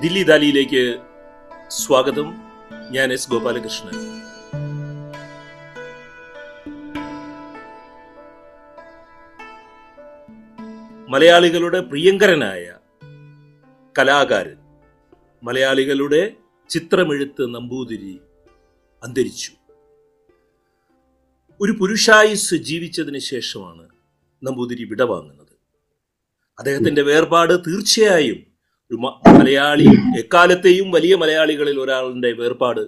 ദില്ലി ദാലിയിലേക്ക് സ്വാഗതം. ഞാൻ എസ് ഗോപാലകൃഷ്ണൻ. മലയാളികളുടെ പ്രിയങ്കരനായ കലാകാരൻ മലയാളികളുടെ ചിത്രമെഴുത്ത് നമ്പൂതിരി അന്തരിച്ചു. ഒരു പുരുഷായുസ് ജീവിച്ചതിന് ശേഷമാണ് നമ്പൂതിരി വിടവാങ്ങുന്നത്. അദ്ദേഹത്തിന്റെ വേർപാട് തീർച്ചയായും ഒരു മലയാളി എക്കാലത്തെയും വലിയ മലയാളികളിൽ ഒരാളുടെ വേർപാട്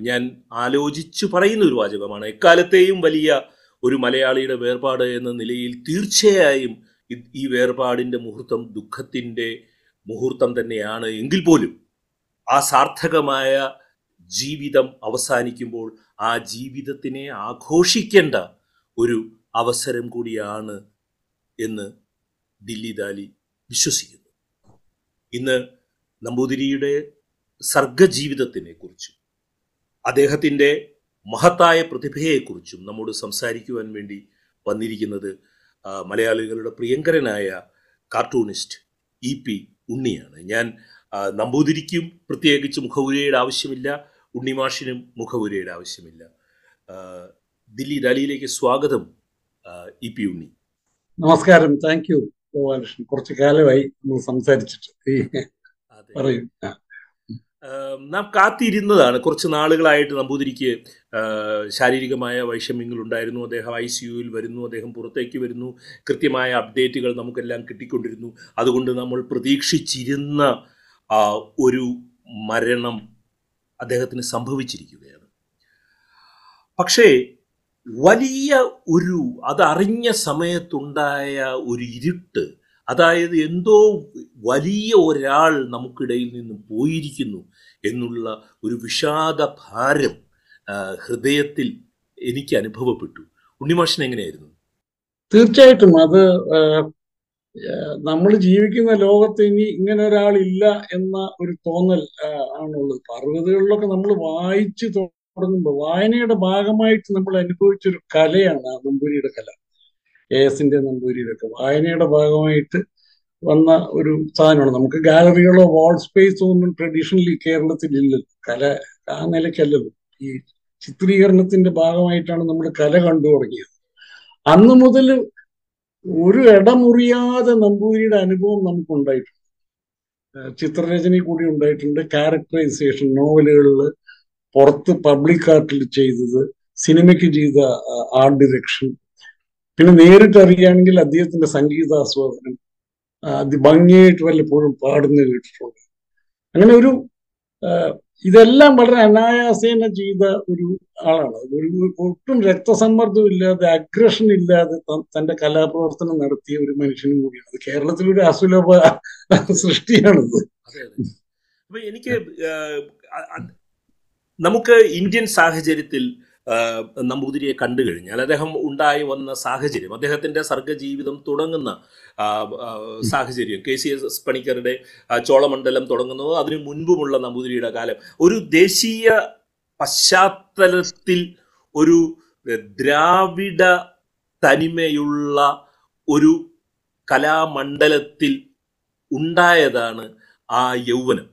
ഞാൻ ആലോചിച്ചു പറയുന്ന ഒരു വാചകമാണ്. എക്കാലത്തെയും വലിയ ഒരു മലയാളിയുടെ വേർപാട് എന്ന നിലയിൽ തീർച്ചയായും ഈ വേർപാടിന്റെ മുഹൂർത്തം ദുഃഖത്തിന്റെ മുഹൂർത്തം തന്നെയാണ്. എങ്കിൽ പോലും ആ സാർത്ഥകമായ ജീവിതം അവസാനിക്കുമ്പോൾ ആ ജീവിതത്തിനെ ആഘോഷിക്കേണ്ട ഒരു അവസരം കൂടിയാണ് എന്ന് ദില്ലി ദാലി വിശ്വസിക്കുന്നു. ഇന്ന് നമ്പൂതിരിയുടെ സർഗജീവിതത്തിനെ കുറിച്ചും അദ്ദേഹത്തിന്റെ മഹത്തായ പ്രതിഭയെക്കുറിച്ചും നമ്മോട് സംസാരിക്കുവാൻ വേണ്ടി വന്നിരിക്കുന്നത് മലയാളികളുടെ പ്രിയങ്കരനായ കാർട്ടൂണിസ്റ്റ് ഇ പി ഉണ്ണിയാണ്. ഞാൻ നമ്പൂതിരിക്കും പ്രത്യേകിച്ച് മുഖവുരയുടെ ആവശ്യമില്ല ഉണ്ണിമാഷിനും മുഖവുരയുടെ ആവശ്യമില്ല. ദില്ലി റാലിയിലേക്ക് സ്വാഗതം ഇ പി ഉണ്ണി. നമസ്കാരം. Thank you. ഗോപാലകൃഷ്ണൻ കുറച്ചു കാലമായി നമ്മൾ സംസാരിച്ചിട്ട്. പറയും. നാം കാത്തിരുന്നതാണ്. കുറച്ച് നാളുകളായിട്ട് നമ്പൂതിരിക്ക് ശാരീരികമായ വൈഷമ്യങ്ങൾ ഉണ്ടായിരുന്നു. അദ്ദേഹം ഐ സി യുവിൽ വരുന്നു. അദ്ദേഹം പുറത്തേക്ക് വരുന്നു. കൃത്യമായ അപ്ഡേറ്റുകൾ നമുക്കെല്ലാം കിട്ടിക്കൊണ്ടിരുന്നു. അതുകൊണ്ട് നമ്മൾ പ്രതീക്ഷിച്ചിരുന്ന ഒരു മരണം അദ്ദേഹത്തിന് സംഭവിച്ചിരിക്കുകയാണ്. പക്ഷേ വലിയ ഒരു അതറിഞ്ഞ സമയത്തുണ്ടായ ഒരു ഇരുട്ട് അതായത് എന്തോ വലിയ ഒരാൾ നമുക്കിടയിൽ നിന്ന് പോയിരിക്കുന്നു എന്നുള്ള ഒരു വിഷാദ ഭാരം ഹൃദയത്തിൽ എനിക്ക് അനുഭവപ്പെട്ടു. ഉണ്ണിമാഷൻ എങ്ങനെയായിരുന്നു? തീർച്ചയായിട്ടും അത് നമ്മൾ ജീവിക്കുന്ന ലോകത്ത് ഇനി ഇങ്ങനെ ഒരാളില്ല എന്ന ഒരു തോന്നൽ ആണുള്ളത്. പർവതകളിലൊക്കെ നമ്മൾ വായിച്ചു തുടങ്ങുമ്പോൾ വായനയുടെ ഭാഗമായിട്ട് നമ്മൾ അനുഭവിച്ചൊരു കലയാണ് നമ്പൂരിയുടെ കല. എ എസിന്റെ നമ്പൂരിയുടെ വായനയുടെ ഭാഗമായിട്ട് വന്ന ഒരു സാധനമാണ്. നമുക്ക് ഗാലറികളോ വാൾ സ്പേസോ ഒന്നും ട്രഡീഷണലി കേരളത്തിൽ ഇല്ലല്ലോ. കല ആ നിലയ്ക്കല്ലല്ലോ. ഈ ചിത്രീകരണത്തിന്റെ ഭാഗമായിട്ടാണ് നമ്മൾ കല കണ്ടു തുടങ്ങിയത്. അന്ന് മുതൽ ഒരു ഇടമുറിയാതെ നമ്പൂരിയുടെ അനുഭവം നമുക്ക് ഉണ്ടായിട്ടുണ്ട് ചിത്രരചനയിൽ കൂടി ഉണ്ടായിട്ടുണ്ട്. ക്യാരക്ടറൈസേഷൻ നോവലുകളിൽ പുറത്ത് പബ്ലിക് ആർട്ടിൽ ചെയ്തത് സിനിമയ്ക്ക് ചെയ്ത ആർട്ട് ഡിറക്ഷൻ പിന്നെ നേരിട്ട് അറിയുകയാണെങ്കിൽ അദ്ദേഹത്തിന്റെ സംഗീതാസ്വാദനം ഭംഗിയായിട്ട് വല്ലപ്പോഴും പാടുന്ന കേട്ടിട്ടുണ്ട്. അങ്ങനെ ഒരു ഇതെല്ലാം വളരെ അനായാസേന ചെയ്ത ഒരു ആളാണ്. ഒരു ഒട്ടും രക്തസമ്മർദ്ദം ഇല്ലാതെ അഗ്രഷൻ ഇല്ലാതെ തന്റെ കലാപ്രവർത്തനം നടത്തിയ ഒരു മനുഷ്യനും കൂടിയാണ്. അത് കേരളത്തിലൊരു അസുലഭ സൃഷ്ടിയാണിത്. അപ്പൊ എനിക്ക് നമുക്ക് ഇന്ത്യൻ സാഹചര്യത്തിൽ നമ്പൂതിരിയെ കണ്ടു കഴിഞ്ഞാൽ അദ്ദേഹം ഉണ്ടായി വന്ന സാഹചര്യം അദ്ദേഹത്തിന്റെ സർഗജീവിതം തുടങ്ങുന്ന സാഹചര്യം കെ സി എസ് പണിക്കരുടെ ചോളമണ്ഡലം തുടങ്ങുന്നത് അതിനു മുൻപുമുള്ള നമ്പൂതിരിയുടെ കാലം. ഒരു ദേശീയ പശ്ചാത്തലത്തിൽ ഒരു ദ്രാവിഡ തനിമയുള്ള ഒരു കലാമണ്ഡലത്തിൽ ഉണ്ടായതാണ് ആ യൗവനം.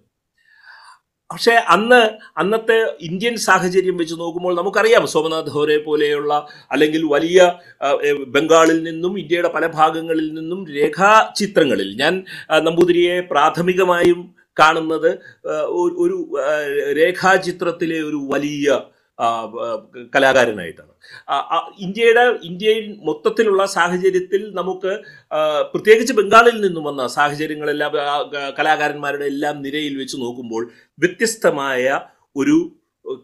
പക്ഷേ അന്ന് അന്നത്തെ ഇന്ത്യൻ സാഹചര്യം വെച്ച് നോക്കുമ്പോൾ നമുക്കറിയാം സോമനാഥ് ഹോരെ പോലെയുള്ള അല്ലെങ്കിൽ വലിയ ബംഗാളിൽ നിന്നും ഇന്ത്യയുടെ പല ഭാഗങ്ങളിൽ നിന്നും രേഖാചിത്രങ്ങളിൽ ഞാൻ നമ്പൂതിരിയെ പ്രാഥമികമായും കാണുന്നത് ഒരു- രേഖാചിത്രത്തിലെ ഒരു വലിയ കലാകാരനായിട്ടാണ്. ഇന്ത്യയുടെ ഇന്ത്യയിൽ മൊത്തത്തിലുള്ള സാഹചര്യത്തിൽ നമുക്ക് പ്രത്യേകിച്ച് ബംഗാളിൽ നിന്നും വന്ന സാഹചര്യങ്ങളെല്ലാം കലാകാരന്മാരുടെ എല്ലാം നിരയിൽ വെച്ച് നോക്കുമ്പോൾ വ്യത്യസ്തമായ ഒരു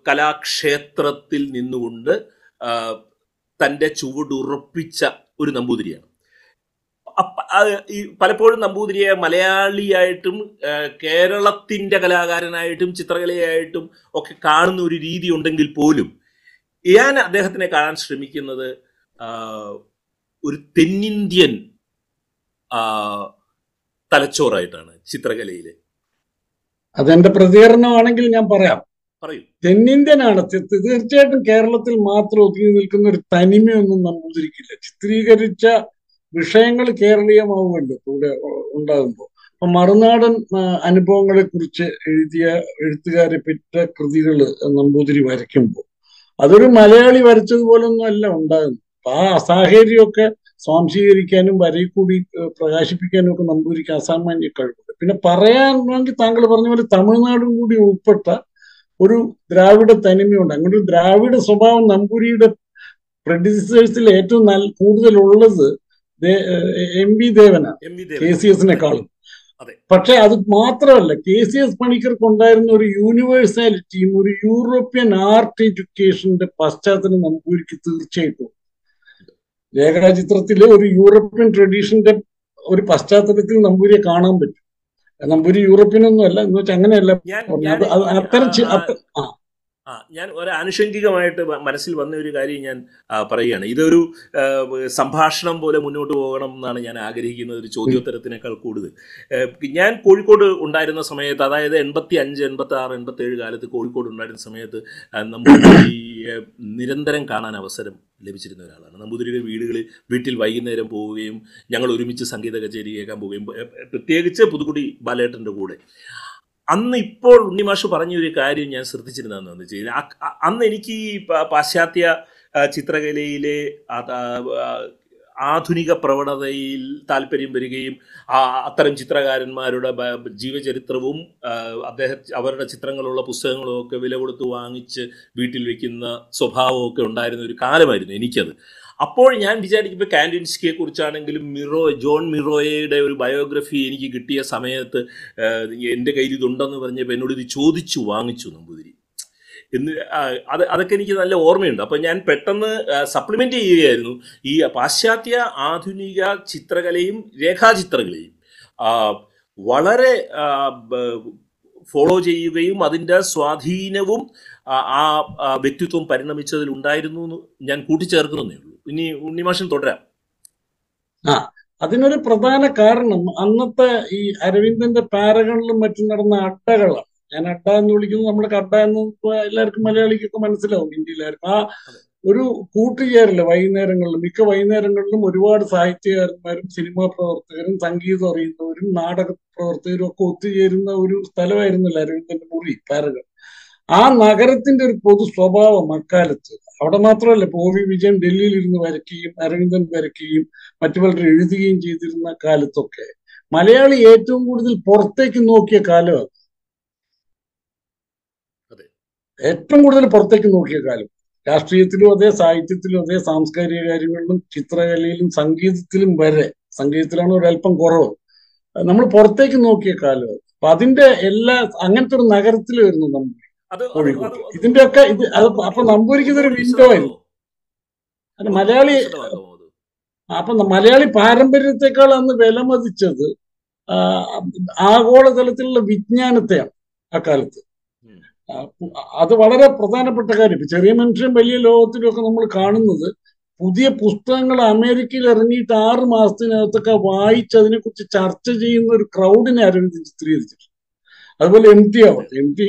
കലാക്ഷേത്രത്തിൽ നിന്നുകൊണ്ട് തന്റെ ചുവടുറപ്പിച്ച ഒരു നമ്പൂതിരിയാണ്. പലപ്പോഴും നമ്പൂതിരിയെ മലയാളിയായിട്ടും കേരളത്തിന്റെ കലാകാരനായിട്ടും ചിത്രകലയായിട്ടും ഒക്കെ കാണുന്ന ഒരു രീതി ഉണ്ടെങ്കിൽ പോലും ഞാൻ അദ്ദേഹത്തിനെ കാണാൻ ശ്രമിക്കുന്നത് ഒരു തെന്നിന്ത്യൻ തലച്ചോറായിട്ടാണ് ചിത്രകലയിലെ. അതെന്റെ പ്രതികരണമാണെങ്കിൽ ഞാൻ പറയാം. പറയൂ. തെന്നിന്ത്യനാണ്. തീർച്ചയായിട്ടും കേരളത്തിൽ മാത്രം ഒതുങ്ങി നിൽക്കുന്ന ഒരു തനിമയൊന്നും നമ്പൂതിരിക്കില്ല ചിത്രീകരിച്ച വിഷയങ്ങൾ കേരളീയമാവുമല്ലോ കൂടെ ഉണ്ടാകുമ്പോൾ. അപ്പൊ മറുനാടൻ അനുഭവങ്ങളെ കുറിച്ച് എഴുതിയ എഴുത്തുകാരെ പെറ്റ കൃതികൾ നമ്പൂതിരി വരയ്ക്കുമ്പോൾ അതൊരു മലയാളി വരച്ചതുപോലൊന്നും അല്ല ഉണ്ടാകുന്നത്. അപ്പൊ ആ അസാഹചര്യമൊക്കെ സ്വാംശീകരിക്കാനും വരയിൽ കൂടി പ്രകാശിപ്പിക്കാനും ഒക്കെ നമ്പൂതിരിക്ക് അസാമാന്യ കഴിവുണ്ട്. പിന്നെ പറയാനാണെങ്കിൽ താങ്കൾ പറഞ്ഞ പോലെ തമിഴ്നാടും കൂടി ഉൾപ്പെട്ട ഒരു ദ്രാവിഡ തനിമയുണ്ട്. അങ്ങനെ ഒരു ദ്രാവിഡ സ്വഭാവം നമ്പൂരിയുടെ പ്രൊഡ്യൂസേഴ്സിൽ ഏറ്റവും നല്ല കൂടുതലുള്ളത് എം വി ദേവനാണ്. കെ സി എസിനെക്കാളും. പക്ഷെ അത് മാത്രമല്ല കെ സി എസ് പണിക്കർക്ക് ഉണ്ടായിരുന്ന ഒരു യൂണിവേഴ്സാലിറ്റിയും ഒരു യൂറോപ്യൻ ആർട്ട് എഡ്യൂക്കേഷന്റെ പശ്ചാത്തലം നമുക്ക് ഒരുക്കി തീർച്ചയായിട്ടും രേഖാചിത്രത്തിലെ ഒരു യൂറോപ്യൻ ട്രഡീഷന്റെ ഒരു പശ്ചാത്തലത്തിൽ നമ്പൂരിയെ കാണാൻ പറ്റും. നമ്പൂരി യൂറോപ്യനൊന്നും അല്ല എന്ന് വെച്ചാൽ അങ്ങനെയല്ല അത്തരം ആ, ഞാൻ ഒരു ആനുഷംഗികമായിട്ട് മനസ്സിൽ വന്ന ഒരു കാര്യം ഞാൻ പറയുകയാണ്. ഇതൊരു സംഭാഷണം പോലെ മുന്നോട്ട് പോകണം എന്നാണ് ഞാൻ ആഗ്രഹിക്കുന്നത് ഒരു ചോദ്യോത്തരത്തിനേക്കാൾ കൂടുതൽ. ഞാൻ കോഴിക്കോട് ഉണ്ടായിരുന്ന സമയത്ത് അതായത് എൺപത്തി അഞ്ച് എൺപത്തി ആറ് എൺപത്തി ഏഴ് കാലത്ത് കോഴിക്കോട് ഉണ്ടായിരുന്ന സമയത്ത് നമുക്ക് ഈ നിരന്തരം കാണാൻ അവസരം ലഭിച്ചിരുന്ന ഒരാളാണ്. നമ്പൂതിരിയുടെ വീടുകളിൽ വീട്ടിൽ വൈകുന്നേരം പോവുകയും ഞങ്ങൾ ഒരുമിച്ച് സംഗീത കച്ചേരി കേൾക്കാൻ പോവുകയും പ്രത്യേകിച്ച് പുതുക്കുടി ബാലേട്ടന്റെ കൂടെ. അന്ന് ഇപ്പോൾ ഉണ്ണിമാഷ് പറഞ്ഞ ഒരു കാര്യം ഞാൻ ശ്രദ്ധിച്ചിരുന്നതെന്ന് വെച്ച് കഴിഞ്ഞാൽ അന്ന് എനിക്ക് ഈ പാശ്ചാത്യ ചിത്രകലയിലെ ആധുനിക പ്രവണതയിൽ താല്പര്യം വരികയും അത്തരം ചിത്രകാരന്മാരുടെ ജീവചരിത്രവും അദ്ദേഹം അവരുടെ ചിത്രങ്ങളുള്ള പുസ്തകങ്ങളും ഒക്കെ വില കൊടുത്ത് വാങ്ങിച്ച് വീട്ടിൽ വെക്കുന്ന സ്വഭാവമൊക്കെ ഉണ്ടായിരുന്ന ഒരു കാലമായിരുന്നു എനിക്കത്. അപ്പോൾ ഞാൻ വിചാരിക്കുമ്പോൾ കാൻഡിൻസ്കിയെ കുറിച്ചാണെങ്കിലും മിറോ ജോൺ മിറോയയുടെ ഒരു ബയോഗ്രഫി എനിക്ക് കിട്ടിയ സമയത്ത് എന്റെ കയ്യിൽ ഇതുണ്ടെന്ന് പറഞ്ഞപ്പോൾ എന്നോട് ഇത് ചോദിച്ചു വാങ്ങിച്ചു നമ്പൂതിരി. എന്ന് അത് അതൊക്കെ എനിക്ക് നല്ല ഓർമ്മയുണ്ട്. അപ്പോൾ ഞാൻ പെട്ടെന്ന് സപ്ലിമെന്റ് ചെയ്യുകയായിരുന്നു. ഈ പാശ്ചാത്യ ആധുനിക ചിത്രകലയും രേഖാചിത്രകലയും. വളരെ ഫോളോ ചെയ്യുകയും അതിന്റെ സ്വാധീനവും ആ, വ്യക്തിത്വം പരിണമിച്ചതിൽ ഉണ്ടായിരുന്നു എന്ന് ഞാൻ കൂട്ടിച്ചേർക്കുന്നേ ഉള്ളൂ. ഇനി ഉണ്ണിമാഷൻ തുടരാം. ആ അതിനൊരു പ്രധാന കാരണം അന്നത്തെ ഈ അരവിന്ദന്റെ പാരകളിലും മറ്റും നടന്ന അട്ടകളാണ്. ഞാൻ അട്ട എന്ന് വിളിക്കുന്നത് നമ്മുടെ കട്ട എന്ന് എല്ലാവർക്കും മലയാളിക്കൊക്കെ മനസ്സിലാവും ഇന്ത്യയിലായിരിക്കും ആ ഒരു കൂട്ടുചേരൽ വൈകുന്നേരങ്ങളിലും മിക്ക വൈകുന്നേരങ്ങളിലും ഒരുപാട് സാഹിത്യകാരന്മാരും സിനിമാ പ്രവർത്തകരും സംഗീതം അറിയുന്നവരും നാടക പ്രവർത്തകരും ഒക്കെ ഒത്തുചേരുന്ന ഒരു സ്ഥലമായിരുന്നല്ലോ അരവിന്ദന്റെ മുറി പാരകൾ. ആ നഗരത്തിന്റെ ഒരു പൊതു സ്വഭാവം അക്കാലത്ത് അവിടെ മാത്രമല്ല ഇപ്പൊ ഒ വി വിജയൻ ഡൽഹിയിൽ ഇരുന്ന് വരയ്ക്കുകയും അരവിന്ദൻ വരയ്ക്കുകയും മറ്റു പലരും എഴുതുകയും ചെയ്തിരുന്ന കാലത്തൊക്കെ മലയാളി ഏറ്റവും കൂടുതൽ പുറത്തേക്ക് നോക്കിയ കാലം അതെ. ഏറ്റവും കൂടുതൽ പുറത്തേക്ക് നോക്കിയ കാലം. രാഷ്ട്രീയത്തിലും അതെ സാഹിത്യത്തിലും അതെ സാംസ്കാരിക കാര്യങ്ങളിലും ചിത്രകലയിലും സംഗീതത്തിലും വരെ. സംഗീതത്തിലാണ് ഒരല്പം കുറവ്. നമ്മൾ പുറത്തേക്ക് നോക്കിയ കാലം അപ്പൊ അതിന്റെ എല്ലാ അങ്ങനത്തെ ഒരു നഗരത്തിൽ വരുന്നു നമ്മൾ. അത് ഇതിന്റെയൊക്കെ ഇത് അത് അപ്പൊ നമ്പൂരിക്ക് ഒരു വിൻഡോ അത് മലയാളി? അപ്പൊ മലയാളി പാരമ്പര്യത്തെക്കാൾ അന്ന് വിലമതിച്ചത് ആഗോളതലത്തിലുള്ള വിജ്ഞാനത്തെയാണ് അക്കാലത്ത്. അത് വളരെ പ്രധാനപ്പെട്ട കാര്യം. ഇപ്പൊ ചെറിയ മനുഷ്യരും വലിയ ലോകത്തിലും ഒക്കെ നമ്മൾ കാണുന്നത് പുതിയ പുസ്തകങ്ങൾ അമേരിക്കയിൽ ഇറങ്ങിയിട്ട് ആറ് മാസത്തിനകത്തൊക്കെ വായിച്ച് അതിനെക്കുറിച്ച് ചർച്ച ചെയ്യുന്ന ഒരു ക്രൗഡിനെ അരവിന്ദ് ചിത്രീകരിച്ചിട്ടുണ്ട് അതുപോലെ എം ടി ആവട്ടെ. എം ടി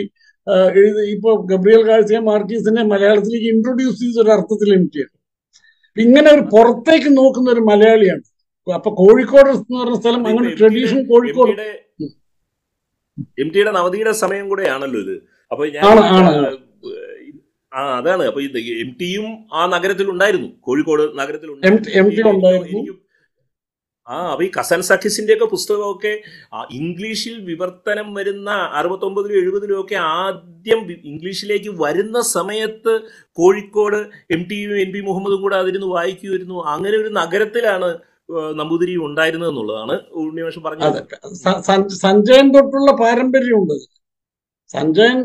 എഴുതി ഇപ്പൊ ഗബ്രിയൽ ഗാർസിയ മാർക്കീസിനെ മലയാളത്തിലേക്ക് ഇൻട്രൊഡ്യൂസ് ചെയ്ത ഒരു അർത്ഥത്തിൽ എനിക്ക് ഇങ്ങനെ ഒരു പുറത്തേക്ക് നോക്കുന്ന ഒരു മലയാളിയാണ്. അപ്പൊ കോഴിക്കോട് എന്ന് പറഞ്ഞ സ്ഥലം അങ്ങനെ ട്രഡീഷൻ കോഴിക്കോട്. എം ടിയുടെ- നവതിയുടെ സമയം കൂടെ ആണല്ലോ ഇത്. അപ്പൊ ഞാൻ ആ, അതാണ്. അപ്പൊ എം ടിയും ആ നഗരത്തിൽ ഉണ്ടായിരുന്നു കോഴിക്കോട് നഗരത്തിൽ ഉണ്ടായിരുന്നു. ആ അപ്പൊ ഈ കസൻ സഖിസിന്റെ ഒക്കെ പുസ്തകമൊക്കെ ഇംഗ്ലീഷിൽ വിവർത്തനം വരുന്ന അറുപത്തൊമ്പതിലും എഴുപതിലും ഒക്കെ ആദ്യം ഇംഗ്ലീഷിലേക്ക് വരുന്ന സമയത്ത് Kozhikode M T U N P മുഹമ്മദും കൂടെ അതിരുന്ന് വായിക്കുമായിരുന്നു. അങ്ങനെ ഒരു നഗരത്തിലാണ് നമ്പൂതിരി ഉണ്ടായിരുന്നത് എന്നുള്ളതാണ്. ഉണ്ണിമേഷം പറഞ്ഞത് സഞ്ജയൻ തൊട്ടുള്ള പാരമ്പര്യമുണ്ട്. സഞ്ജയൻ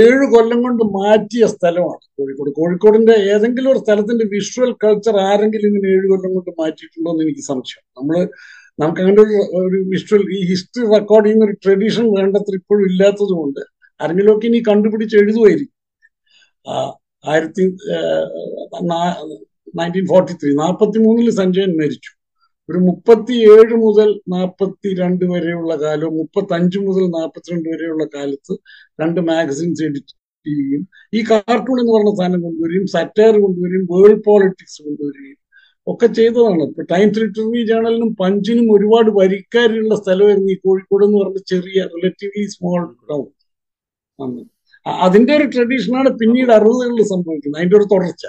ഏഴ് കൊല്ലം കൊണ്ട് മാറ്റിയ സ്ഥലമാണ് കോഴിക്കോട്. കോഴിക്കോടിന്റെ ഏതെങ്കിലും ഒരു സ്ഥലത്തിന്റെ വിഷ്വൽ കൾച്ചർ ആരെങ്കിലും ഇങ്ങനെ ഏഴ് കൊല്ലം കൊണ്ട് മാറ്റിയിട്ടുണ്ടോ എന്ന് എനിക്ക് സംശയം. നമ്മൾ നമുക്ക് അങ്ങനെ ഒരു ഒരു വിഷ്വൽ ഈ ഹിസ്റ്ററി റെക്കോർഡ് ചെയ്യുന്ന ഒരു ട്രഡീഷൻ വേണ്ടത്ര ഇപ്പോഴും ഇല്ലാത്തത് കൊണ്ട് ആരെങ്കിലുമൊക്കെ ഇനി കണ്ടുപിടിച്ച് എഴുതുമായിരിക്കും ആയിരത്തി നയന്റീൻ ഫോർട്ടി ത്രീ നാൽപ്പത്തി മൂന്നിൽ സഞ്ജയൻ മരിച്ചു. ഒരു മുപ്പത്തി ഏഴ് മുതൽ നാൽപ്പത്തി രണ്ട് വരെയുള്ള കാലവും മുപ്പത്തി അഞ്ച് മുതൽ നാൽപ്പത്തിരണ്ട് വരെയുള്ള കാലത്ത് രണ്ട് മാഗസിൻസ് എഡിറ്റ് ചെയ്യുകയും ഈ കാർട്ടൂൺ എന്ന് പറഞ്ഞ സാധനം കൊണ്ടുവരികയും സറ്റയർ കൊണ്ടുവരികയും വേൾഡ് പോളിറ്റിക്സ് കൊണ്ടുവരികയും ഒക്കെ ചെയ്തതാണ്. ഇപ്പൊ ടൈംസ് ലിറ്റററി ജേണലിനും പഞ്ചിനും ഒരുപാട് വരിക്കാരുള്ള സ്ഥലമായിരുന്നു ഈ കോഴിക്കോട് എന്ന് പറഞ്ഞ ചെറിയ റിലേറ്റീവ്ലി സ്മോൾ ടൗൺ അന്ന്. അതിന്റെ ഒരു ട്രഡീഷനാണ് പിന്നീട് അറുപതുകളിൽ സംഭവിക്കുന്നത്. അതിന്റെ ഒരു തുടർച്ച.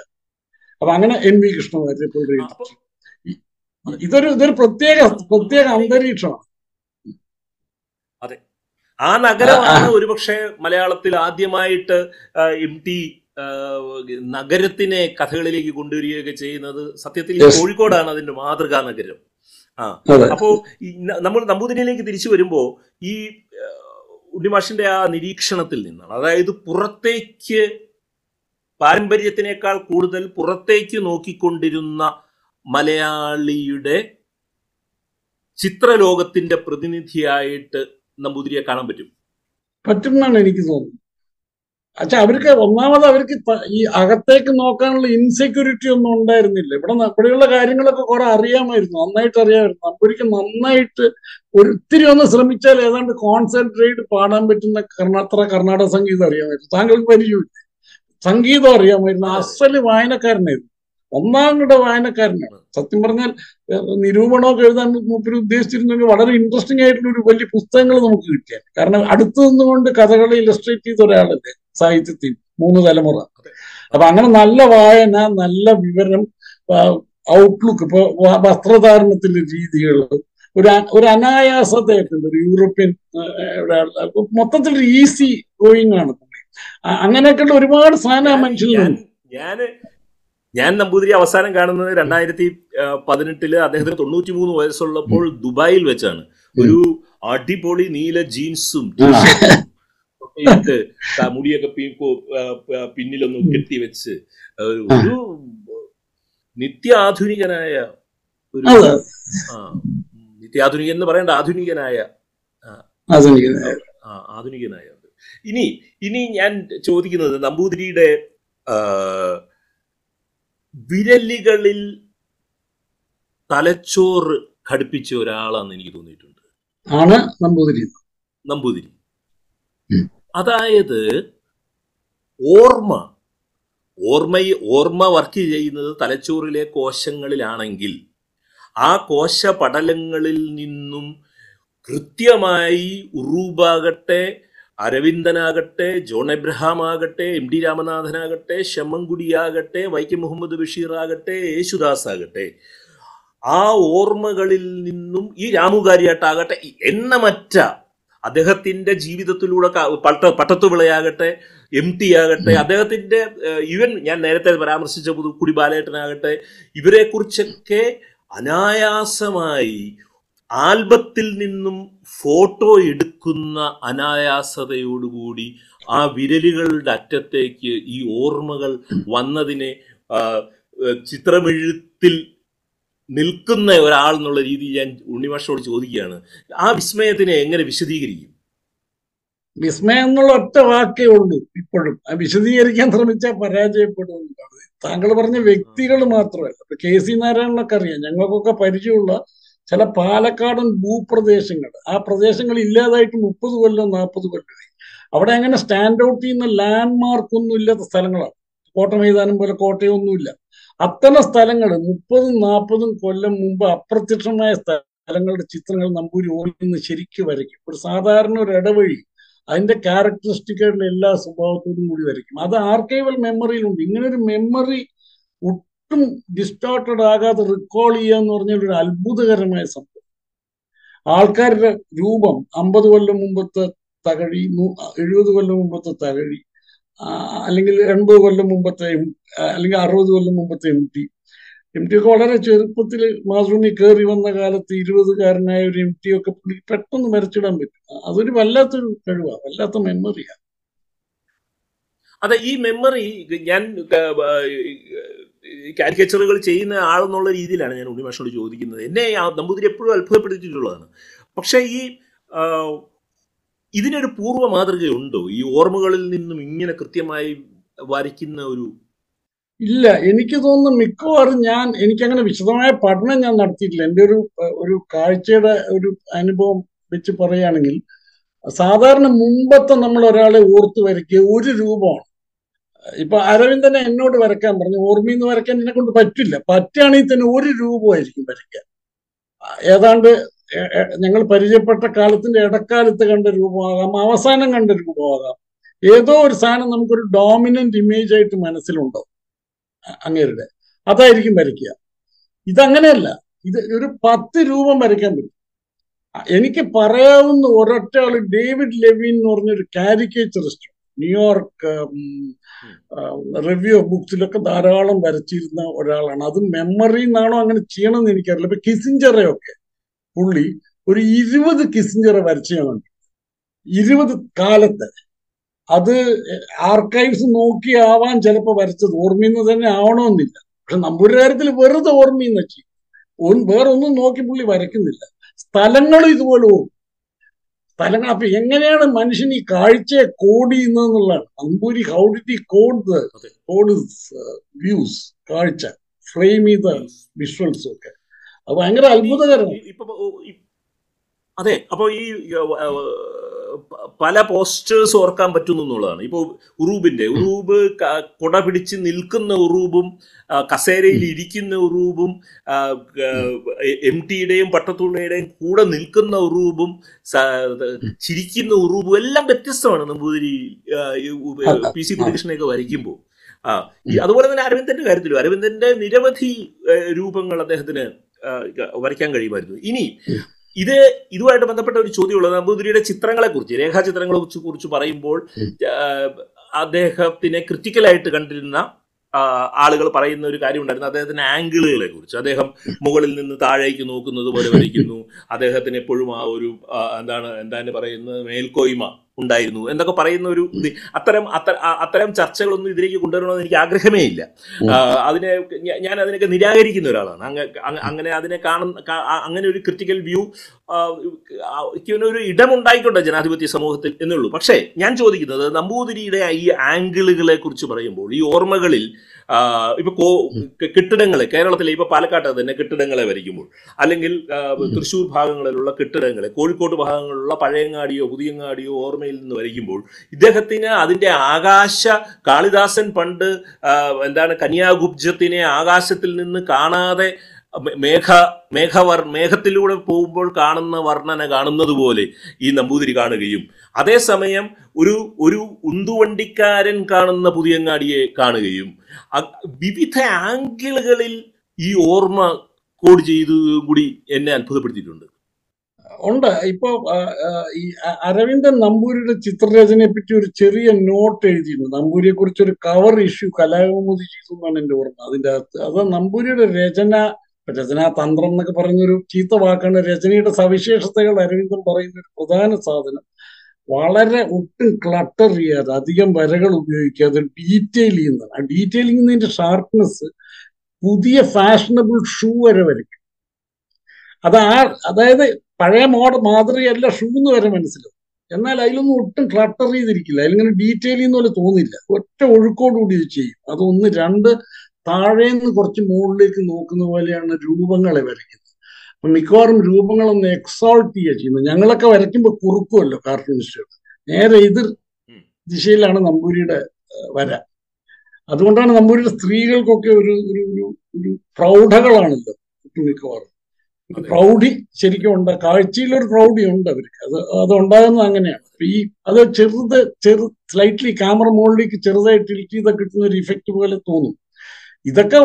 അപ്പൊ അങ്ങനെ എൻ വി അപ്പൊ ഇതൊരു ഇതൊരു പ്രത്യേക പ്രത്യേക അന്തരീക്ഷമാണ്. അതെ. ആ നഗരമാണ് ഒരുപക്ഷെ മലയാളത്തിൽ ആദ്യമായിട്ട് എം ടി നഗരത്തിനെ കഥകളിലേക്ക് കൊണ്ടുവരികയൊക്കെ ചെയ്യുന്നത് സത്യത്തിൽ കോഴിക്കോടാണ് അതിന്റെ മാതൃകാ നഗരം. ആ. അപ്പോ നമ്മൾ നമ്പൂതിരിയിലേക്ക് തിരിച്ചു വരുമ്പോ ഈ ഉണ്ണിമാഷിന്റെ ആ നിരീക്ഷണത്തിൽ നിന്നാണ്. അതായത് പുറത്തേക്ക് പാരമ്പര്യത്തിനേക്കാൾ കൂടുതൽ പുറത്തേക്ക് നോക്കിക്കൊണ്ടിരുന്ന മലയാളിയുടെ ചിത്രലോകത്തിന്റെ പ്രതിനിധിയായിട്ട് നമ്പൂതിരിയെ കാണാൻ പറ്റും. പറ്റും എന്നാണ് എനിക്ക് തോന്നുന്നത്. അച്ഛാ അവർക്ക് ഒന്നാമത് അവർക്ക് ഈ അകത്തേക്ക് നോക്കാനുള്ള ഇൻസെക്യൂരിറ്റി ഒന്നും ഉണ്ടായിരുന്നില്ല. ഇവിടെ ഇവിടെയുള്ള കാര്യങ്ങളൊക്കെ കുറെ അറിയാമായിരുന്നു നന്നായിട്ട് അറിയാമായിരുന്നു. നമ്പൂരിക്ക് നന്നായിട്ട് ഒത്തിരി ഒന്ന് ശ്രമിച്ചാൽ ഏതാണ്ട് കോൺസെൻട്രേറ്റ് പാടാൻ പറ്റുന്ന കർണാത്ര കർണാടക സംഗീതം അറിയാമായിരുന്നു. താങ്കൾക്ക് പരിചയമില്ല? സംഗീതം അറിയാമായിരുന്നു. അസൽ വായനക്കാരനായിരുന്നു. ഒന്നാം കിട വായനക്കാരനാണ്. സത്യം പറഞ്ഞാൽ നിരൂപണമൊക്കെ എഴുതാൻ മൂപ്പര് ഉദ്ദേശിച്ചിരുന്നെങ്കിൽ വളരെ ഇൻട്രസ്റ്റിംഗ് ആയിട്ടുള്ള ഒരു വലിയ പുസ്തകങ്ങൾ നമുക്ക് കിട്ടിയാൽ. കാരണം അടുത്തു നിന്നുകൊണ്ട് കഥകളെ ഇലസ്ട്രേറ്റ് ചെയ്ത ഒരാളല്ലേ സാഹിത്യത്തിൽ മൂന്ന് തലമുറ. അപ്പൊ അങ്ങനെ നല്ല വായന നല്ല വിവരം ഔട്ട്ലുക്ക് ഇപ്പൊ വസ്ത്രധാരണത്തിലെ വസ്ത്രധാരണത്തിന്റെ രീതികൾ ഒരു ഒരു അനായാസതയൊക്കെ ഉണ്ട് ഒരു യൂറോപ്യൻ മൊത്തത്തിൽ ഈസി ഗോയിങ് ആണ് അങ്ങനെയൊക്കെ അങ്ങനെയൊക്കെയുള്ള ഒരുപാട് സാധനം ആ ഞാൻ ഞാൻ ഞാൻ നമ്പൂതിരി അവസാനം കാണുന്നത് രണ്ടായിരത്തി പതിനെട്ടിൽ അദ്ദേഹത്തിന് തൊണ്ണൂറ്റി മൂന്ന് വയസ്സുള്ളപ്പോൾ ദുബായിൽ വെച്ചാണ്. ഒരു അടിപൊളി നീല ജീൻസും മുടിയൊക്കെ പിന്നിലൊന്ന് കെട്ടി വെച്ച് ഒരു നിത്യാധുനികനായ ഒരു നിത്യ ആധുനികനായ ഒരു ആ, നിത്യാധുനികൻ എന്ന് പറയേണ്ട ആധുനികനായ ആധുനികനായ. ഇനി ഇനി ഞാൻ ചോദിക്കുന്നത് നമ്പൂതിരിയുടെ വിരലുകളിൽ തലച്ചോറ് ഘടിപ്പിച്ച ഒരാളാന്ന് എനിക്ക് തോന്നിയിട്ടുണ്ട്. ആണ് നമ്പൂതിരി. നമ്പൂതിരി. അതായത് ഓർമ്മ. ഓർമ്മ ഓർമ്മ വർക്ക് ചെയ്യുന്നത് തലച്ചോറിലെ കോശങ്ങളിലാണെങ്കിൽ ആ കോശ പടലങ്ങളിൽ നിന്നും കൃത്യമായി ഉറൂബാകട്ടെ അരവിന്ദനാകട്ടെ ജോൺ എബ്രഹാം ആകട്ടെ എം ഡി രാമനാഥനാകട്ടെ ശമ്മൻകുടിയാകട്ടെ വൈക്കം മുഹമ്മദ് ബഷീർ ആകട്ടെ യേശുദാസ് ആകട്ടെ ആ ഓർമ്മകളിൽ നിന്നും ഈ രാമുകാരിയായിട്ടാകട്ടെ എന്ന മറ്റ അദ്ദേഹത്തിന്റെ ജീവിതത്തിലൂടെ പട്ട പട്ടത്തുവിളയാകട്ടെ എം ടി ആകട്ടെ അദ്ദേഹത്തിന്റെ ഇവൻ ഞാൻ നേരത്തെ പരാമർശിച്ച പുതുക്കുടി ബാലേട്ടനാകട്ടെ ഇവരെ കുറിച്ചൊക്കെ അനായാസമായി ആൽബത്തിൽ നിന്നും ഫോട്ടോ എടുക്കുന്ന അനായാസതയോടുകൂടി ആ വിരലുകളുടെ അറ്റത്തേക്ക് ഈ ഓർമ്മകൾ വന്നതിനെ ചിത്രമെഴുത്തിൽ നിൽക്കുന്ന ഒരാൾ എന്നുള്ള രീതിയിൽ ഞാൻ ഉണ്ണിമാഷോട് ചോദിക്കുകയാണ്. ആ വിസ്മയത്തിനെ എങ്ങനെ വിശദീകരിക്കും? വിസ്മയം എന്നുള്ള ഒറ്റ വാക്കേ ഉള്ളൂ ഇപ്പോഴും. വിശദീകരിക്കാൻ ശ്രമിച്ചാൽ പരാജയപ്പെടും താങ്കൾ പറഞ്ഞ വ്യക്തികൾ മാത്രമല്ല. കെ സി നാരായണനൊക്കെ അറിയാം. ഞങ്ങൾക്കൊക്കെ പരിചയമുള്ള ചില പാലക്കാടൻ ഭൂപ്രദേശങ്ങൾ ആ പ്രദേശങ്ങൾ ഇല്ലാതായിട്ട് മുപ്പത് കൊല്ലം നാൽപ്പത് കൊല്ലമായി അവിടെ അങ്ങനെ സ്റ്റാൻഡ് ഔട്ട് ചെയ്യുന്ന ലാൻഡ് മാർക്ക് ഒന്നും ഇല്ലാത്ത സ്ഥലങ്ങളാണ്. കോട്ട മൈതാനം പോലെ കോട്ടയൊന്നുമില്ല. അത്തരം സ്ഥലങ്ങൾ മുപ്പതും നാൽപ്പതും കൊല്ലം മുമ്പ് അപ്രത്യക്ഷമായ സ്ഥലങ്ങളുടെ ചിത്രങ്ങൾ നമ്പൂരി ഓറിൽ നിന്ന് ശരിക്കും വരയ്ക്കും. ഒരു സാധാരണ ഒരു ഇടവഴി അതിന്റെ ക്യാരക്ടറിസ്റ്റിക്കായിട്ടുള്ള എല്ലാ സ്വഭാവത്തോടും കൂടി വരയ്ക്കും. അത് ആർക്കൈവൽ മെമ്മറിയിലുണ്ട് ഇങ്ങനെ മെമ്മറി ഒട്ടും ഡിസ്റ്റോർട്ടഡ് ആകാതെ റിക്കോൾ ചെയ്യുക എന്ന് പറഞ്ഞാൽ ഒരു അത്ഭുതകരമായ സംഭവം. ആൾക്കാരുടെ രൂപം അമ്പത് കൊല്ലം മുമ്പത്തെ തകഴി എഴുപത് കൊല്ലം മുമ്പത്തെ തകഴി അല്ലെങ്കിൽ എൺപത് കൊല്ലം മുമ്പത്തെ അല്ലെങ്കിൽ അറുപത് കൊല്ലം മുമ്പത്തെ എം ടി. എം ടി ഒക്കെ വളരെ ചെറുപ്പത്തിൽ മാതൃഭൂമി കയറി വന്ന കാലത്ത് ഇരുപതുകാരനായ ഒരു എം ടി ഒക്കെ പെട്ടെന്ന് മരച്ചിടാൻ പറ്റും. അതൊരു വല്ലാത്തൊരു കഴിവാണ് വല്ലാത്ത മെമ്മറിയാണ് അതെ ഈ മെമ്മറി ഞാൻ കാരിക്കേച്ചറുകൾ ചെയ്യുന്ന ആളെന്നുള്ള രീതിയിലാണ് ഞാൻ ഉണ്ണിമാഷോട് ചോദിക്കുന്നത്. എന്നെ നമ്പൂതിരി എപ്പോഴും അത്ഭുതപ്പെടുത്തിയിട്ടുള്ളതാണ്. പക്ഷേ ഈ ഇതിനൊരു പൂർവ മാതൃകയുണ്ടോ? ഈ ഓർമ്മകളിൽ നിന്നും ഇങ്ങനെ കൃത്യമായി വരയ്ക്കുന്ന ഒരു ഇല്ല എനിക്ക് തോന്നുന്നു മിക്കവാറും ഞാൻ എനിക്കങ്ങനെ വിശദമായ പഠനം ഞാൻ നടത്തിയിട്ടില്ല. എന്റെ ഒരു ഒരു കാഴ്ചയുടെ ഒരു അനുഭവം വെച്ച് പറയുകയാണെങ്കിൽ സാധാരണ മുമ്പത്തെ നമ്മൾ ഒരാളെ ഓർത്ത് വരയ്ക്കുക ഒരു രൂപമാണ്. ഇപ്പൊ അരവിന്ദനെ എന്നോട് വരയ്ക്കാൻ പറഞ്ഞു ഓർമ്മയെന്ന് വരയ്ക്കാൻ എന്നെ കൊണ്ട് പറ്റില്ല. പറ്റുകയാണെങ്കിൽ തന്നെ ഒരു രൂപമായിരിക്കും വരയ്ക്കാൻ. ഏതാണ്ട് ഞങ്ങൾ പരിചയപ്പെട്ട കാലത്തിന്റെ ഇടക്കാലത്ത് കണ്ട രൂപമാകാം അവസാനം കണ്ട രൂപമാകാം. ഏതോ ഒരു സാധനം നമുക്കൊരു ഡോമിനന്റ് ഇമേജ് ആയിട്ട് മനസ്സിലുണ്ടോ? അങ്ങേരുടെ. അതായിരിക്കും വരയ്ക്കുക. ഇതങ്ങനെയല്ല. ഇത് ഒരു പത്ത് രൂപം വരയ്ക്കാൻ പറ്റും. എനിക്ക് പറയാവുന്ന ഒരൊറ്റ ആൾ ഡേവിഡ് ലെവിൻ എന്ന് പറഞ്ഞൊരു കാരിക്കേച്ചറിസ്റ്റ് ന്യൂയോർക്ക് റിവ്യൂ ബുക്സിലൊക്കെ ധാരാളം വരച്ചിരുന്ന ഒരാളാണ്. അത് മെമ്മറി എന്നാണോ അങ്ങനെ ചെയ്യണമെന്ന് എനിക്കറിയില്ല. ഇപ്പൊ കിസിഞ്ചറയൊക്കെ പുള്ളി ഒരു ഇരുപത് കിസിഞ്ചറ വരച്ച് ഞാൻ ഇരുപത് കാലത്ത്. അത് ആർക്കൈവ്സ് നോക്കി ആവാൻ ചിലപ്പോ വരച്ചത് ഓർമ്മയെന്ന് തന്നെ ആവണമെന്നില്ല പക്ഷെ നമ്മുടെ കാര്യത്തിൽ വെറുതെ ഓർമ്മയെന്ന് വെച്ചു വേറൊന്നും നോക്കി പുള്ളി വരയ്ക്കുന്നില്ല. സ്ഥലങ്ങളും ഇതുപോലെ ഓർക്കും സ്ഥലങ്ങൾ അപ്പൊ എങ്ങനെയാണ് മനുഷ്യൻ ഈ കാഴ്ചയെ കോഡ് ചെയ്യുന്നതെന്നുള്ളതാണ്. അമ്പൂരി ഹൗ ഡിഡ് ഈ കോഡ്. കോഡ് വ്യൂസ് കാഴ്ച ഫ്രെയിം ചെയ്ത വിഷ്വൽസും ഒക്കെ. അത് ഭയങ്കര അത്ഭുതകരമാണ്. അതെ അപ്പൊ ഈ പല പോസ്റ്റേഴ്സ് ഓർക്കാൻ പറ്റുന്നു എന്നുള്ളതാണ്. ഇപ്പോൾ ഉറൂബിന്റെ ഉറൂബ് കുട പിടിച്ച് നിൽക്കുന്ന ഉറൂബും കസേരയിൽ ഇരിക്കുന്ന ഉറൂബും എം ടിയുടെയും പട്ടത്തുള്ളയുടെയും കൂടെ നിൽക്കുന്ന ഉറൂബും ചിരിക്കുന്ന ഉറൂബും എല്ലാം വ്യത്യസ്തമാണ് നമ്പൂതിരി പി സി കുട്ടികൃഷ്ണനെയൊക്കെ വരയ്ക്കുമ്പോൾ. ആ അതുപോലെ തന്നെ അരവിന്ദന്റെ കാര്യത്തിലും അരവിന്ദന്റെ നിരവധി രൂപങ്ങൾ അദ്ദേഹത്തിന് വരയ്ക്കാൻ കഴിയുമായിരുന്നു. ഇനി ഇത് ഇതുമായിട്ട് ബന്ധപ്പെട്ട ഒരു ചോദ്യമുള്ളത് നമ്പൂതിരിയുടെ ചിത്രങ്ങളെ കുറിച്ച് രേഖാചിത്രങ്ങളെ കുറിച്ച് കുറിച്ച് പറയുമ്പോൾ അദ്ദേഹത്തിനെ ക്രിറ്റിക്കലായിട്ട് കണ്ടിരുന്ന ആളുകൾ പറയുന്ന ഒരു കാര്യം ഉണ്ടായിരുന്നു അദ്ദേഹത്തിന്റെ ആംഗിളുകളെ കുറിച്ച് അദ്ദേഹം മുകളിൽ നിന്ന് താഴേക്ക് നോക്കുന്നത് പോലെ വരയ്ക്കുന്നു. അദ്ദേഹത്തിന് എപ്പോഴും ആ ഒരു എന്താണ് എന്താണ് പറയുന്നത്? മേൽക്കോയ്മ. ഉണ്ടായിരുന്നു എന്നൊക്കെ പറയുന്ന ഒരു ഇത്. അത്തരം അത്തരം ചർച്ചകളൊന്നും ഇതിലേക്ക് കൊണ്ടുവരണമെന്ന് എനിക്ക് ആഗ്രഹമേ ഇല്ല. അതിനെ ഞാൻ അതിനൊക്കെ നിരാകരിക്കുന്ന ഒരാളാണ്. അങ്ങ- അങ്ങ- അങ്ങനെ അതിനെ കാണുന്ന അങ്ങനെ ഒരു ക്രിറ്റിക്കൽ വ്യൂ ഒരു ഇടമുണ്ടായിക്കോട്ടെ ജനാധിപത്യ സമൂഹത്തിൽ എന്നുള്ളൂ. പക്ഷേ ഞാൻ ചോദിക്കുന്നത് നമ്പൂതിരിയുടെ ഈ ആംഗിളുകളെ കുറിച്ച് പറയുമ്പോൾ ഈ ഓർമ്മകളിൽ ഇപ്പൊ കോ കെട്ടിടങ്ങളെ കേരളത്തിലെ ഇപ്പൊ പാലക്കാട്ട് തന്നെ കെട്ടിടങ്ങളെ വരയ്ക്കുമ്പോൾ. അല്ലെങ്കിൽ തൃശ്ശൂർ ഭാഗങ്ങളിലുള്ള കെട്ടിടങ്ങളെ കോഴിക്കോട് ഭാഗങ്ങളിലുള്ള പഴയങ്ങാടിയോ പുതിയങ്ങാടിയോ ഓർമ്മയിൽ നിന്ന് വരയ്ക്കുമ്പോൾ ഇദ്ദേഹത്തിന് അതിന്റെ ആകാശ കാളിദാസൻ പണ്ട് എന്താണ് കന്യാകുബ്ജത്തിനെ ആകാശത്തിൽ നിന്ന് കാണാതെ മേഘ മേഘവർ മേഘത്തിലൂടെ പോകുമ്പോൾ കാണുന്ന വർണന കാണുന്നത് പോലെ ഈ നമ്പൂതിരി കാണുകയും അതേസമയം ഒരു ഒരു ഉന്തുവണ്ടിക്കാരൻ കാണുന്ന പുതിയങ്ങാടിയെ കാണുകയും വിവിധ ആംഗിളുകളിൽ ഈ ഓർമ്മ കോഡ് ചെയ്തു കൂടി എന്നെ അത്ഭുതപ്പെടുത്തിയിട്ടുണ്ട്. ഉണ്ട്. ഇപ്പൊ ഈ അരവിന്ദൻ നമ്പൂരിയുടെ ചിത്രരചനയെ പറ്റി ഒരു ചെറിയ നോട്ട് എഴുതിയിരുന്നു. നമ്പൂരിയെ കുറിച്ച് ഒരു കവർ ഇഷ്യൂ കലാകൗമുദി ചെയ്തു എന്നാണ് എന്റെ ഓർമ്മ. അതിന്റെ അകത്ത് അത് നമ്പൂരിയുടെ രചന രചനാ തന്ത്രം എന്നൊക്കെ പറഞ്ഞൊരു ചീത്ത വാക്കാണ് രചനയുടെ സവിശേഷതകൾ അരവിന്ദൻ പറയുന്ന ഒരു പ്രധാന സാധനം. വളരെ ഒട്ടും ക്ലട്ടർ ചെയ്യാതെ അധികം വരകൾ ഉപയോഗിക്കാതെ ഡീറ്റെയിൽ ചെയ്യുന്നതാണ് ആ ഡീറ്റെയിലിംഗിന്റെ ഷാർപ്നെസ് പുതിയ ഫാഷനബിൾ ഷൂ വരെ വരയ്ക്കും. അത് ആ അതായത് പഴയ മോഡ മാതൃകയല്ല ഷൂ എന്ന് വരെ മനസ്സിലാവും. എന്നാൽ അതിലൊന്നും ഒട്ടും ക്ലട്ടർ ചെയ്തിരിക്കില്ല. അതിലിങ്ങനെ ഡീറ്റെയിൽ ചെയ്യുന്ന പോലെ തോന്നില്ല. ഒറ്റ ഒഴുക്കോടുകൂടി ഇത് ചെയ്യും. അതൊന്ന് രണ്ട് താഴേന്ന് കുറച്ച് മുകളിലേക്ക് നോക്കുന്ന പോലെയാണ് രൂപങ്ങളെ വരയ്ക്കുന്നത്. അപ്പൊ മിക്കവാറും രൂപങ്ങളൊന്ന് എക്സോൾട്ട് ചെയ്യുക ചെയ്യുന്നത്. ഞങ്ങളൊക്കെ വരയ്ക്കുമ്പോൾ കുറുക്കുമല്ലോ കാർട്ടൂണിസ്റ്റുകൾ നേരെ എതിർ ദിശയിലാണ് നമ്പൂരിയുടെ വര. അതുകൊണ്ടാണ് നമ്പൂരിയുടെ സ്ത്രീകൾക്കൊക്കെ ഒരു ഒരു ഒരു ഒരു പ്രൗഢകളാണല്ലോ മിക്കവാറും. പ്രൗഢി ശരിക്കും ഉണ്ട്. കാഴ്ചയിലൊരു പ്രൗഢി ഉണ്ട് അവർക്ക്. അത് അത് ഉണ്ടാകുന്നത് അങ്ങനെയാണ്. അപ്പൊ ഈ അത് ചെറുത് ചെറു സ്ലൈറ്റ്ലി ക്യാമറ മുകളിലേക്ക് ചെറുതായിട്ട് ടിൽറ്റ് ചെയ്ത കിട്ടുന്ന ഒരു ഇഫക്റ്റ് പോലെ തോന്നും. ഇതൊക്കെ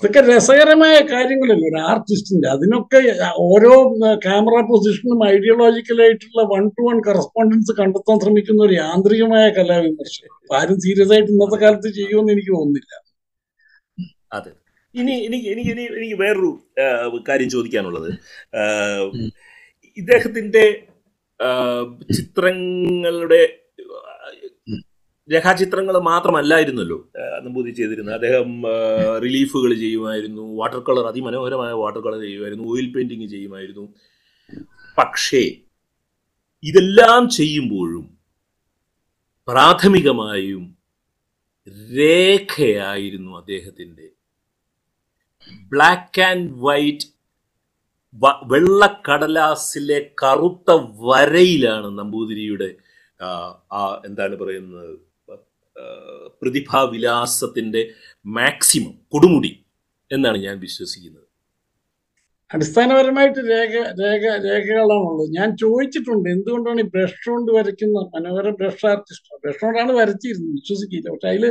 ഇതൊക്കെ രസകരമായ കാര്യങ്ങളല്ലേ? ഒരു ആർട്ടിസ്റ്റിന്റെ അതിനൊക്കെ ഓരോ ക്യാമറ പൊസിഷനും ഐഡിയോളജിക്കലായിട്ടുള്ള വൺ ടു വൺ കറസ്പോണ്ടൻസ് കണ്ടെത്താൻ ശ്രമിക്കുന്ന ഒരു യാന്ത്രികമായ കലാവിമർശം ആരും സീരിയസ് ആയിട്ട് ഇന്നത്തെ കാലത്ത് ചെയ്യുമെന്ന് എനിക്ക് തോന്നുന്നില്ല. അതെ. ഇനി എനിക്ക് എനിക്ക് ഇനി എനിക്ക് വേറൊരു കാര്യം ചോദിക്കാനുള്ളത്. ഇദ്ദേഹത്തിന്റെ ചിത്രങ്ങളുടെ. രേഖാചിത്രങ്ങൾ മാത്രമല്ലായിരുന്നല്ലോ നമ്പൂതി ചെയ്തിരുന്നത്. അദ്ദേഹം റിലീഫുകൾ ചെയ്യുമായിരുന്നു വാട്ടർ കളർ അതിമനോഹരമായ വാട്ടർ കളർ ചെയ്യുമായിരുന്നു ഓയിൽ പെയിന്റിങ് ചെയ്യുമായിരുന്നു. പക്ഷേ ഇതെല്ലാം ചെയ്യുമ്പോഴും പ്രാഥമികമായും രേഖയായിരുന്നു അദ്ദേഹത്തിന്റെ ബ്ലാക്ക് ആൻഡ് വൈറ്റ് വെള്ളക്കടലാസിലെ കറുത്ത വരയിലാണ് നമ്പൂതിരിയുടെ ആ എന്താണ് പറയുന്നത്? ആ, പ്രതിഭാവിലാസത്തിന്റെ മാക്സിമം കൊടുമുടി എന്നാണ് ഞാൻ വിശ്വസിക്കുന്നത്. അടിസ്ഥാനപരമായിട്ട് രേഖ രേഖ രേഖകളാണുള്ളത്. ഞാൻ ചോദിച്ചിട്ടുണ്ട് എന്തുകൊണ്ടാണ് ഈ ബ്രഷ് കൊണ്ട് വരയ്ക്കുന്ന മനോഹര ബ്രഷ് ആർട്ടിസ്റ്റ്? ബ്രഷ് കൊണ്ടാണ് വരച്ചിരുന്നത് വിശ്വസിക്കില്ല. പക്ഷെ അതിൽ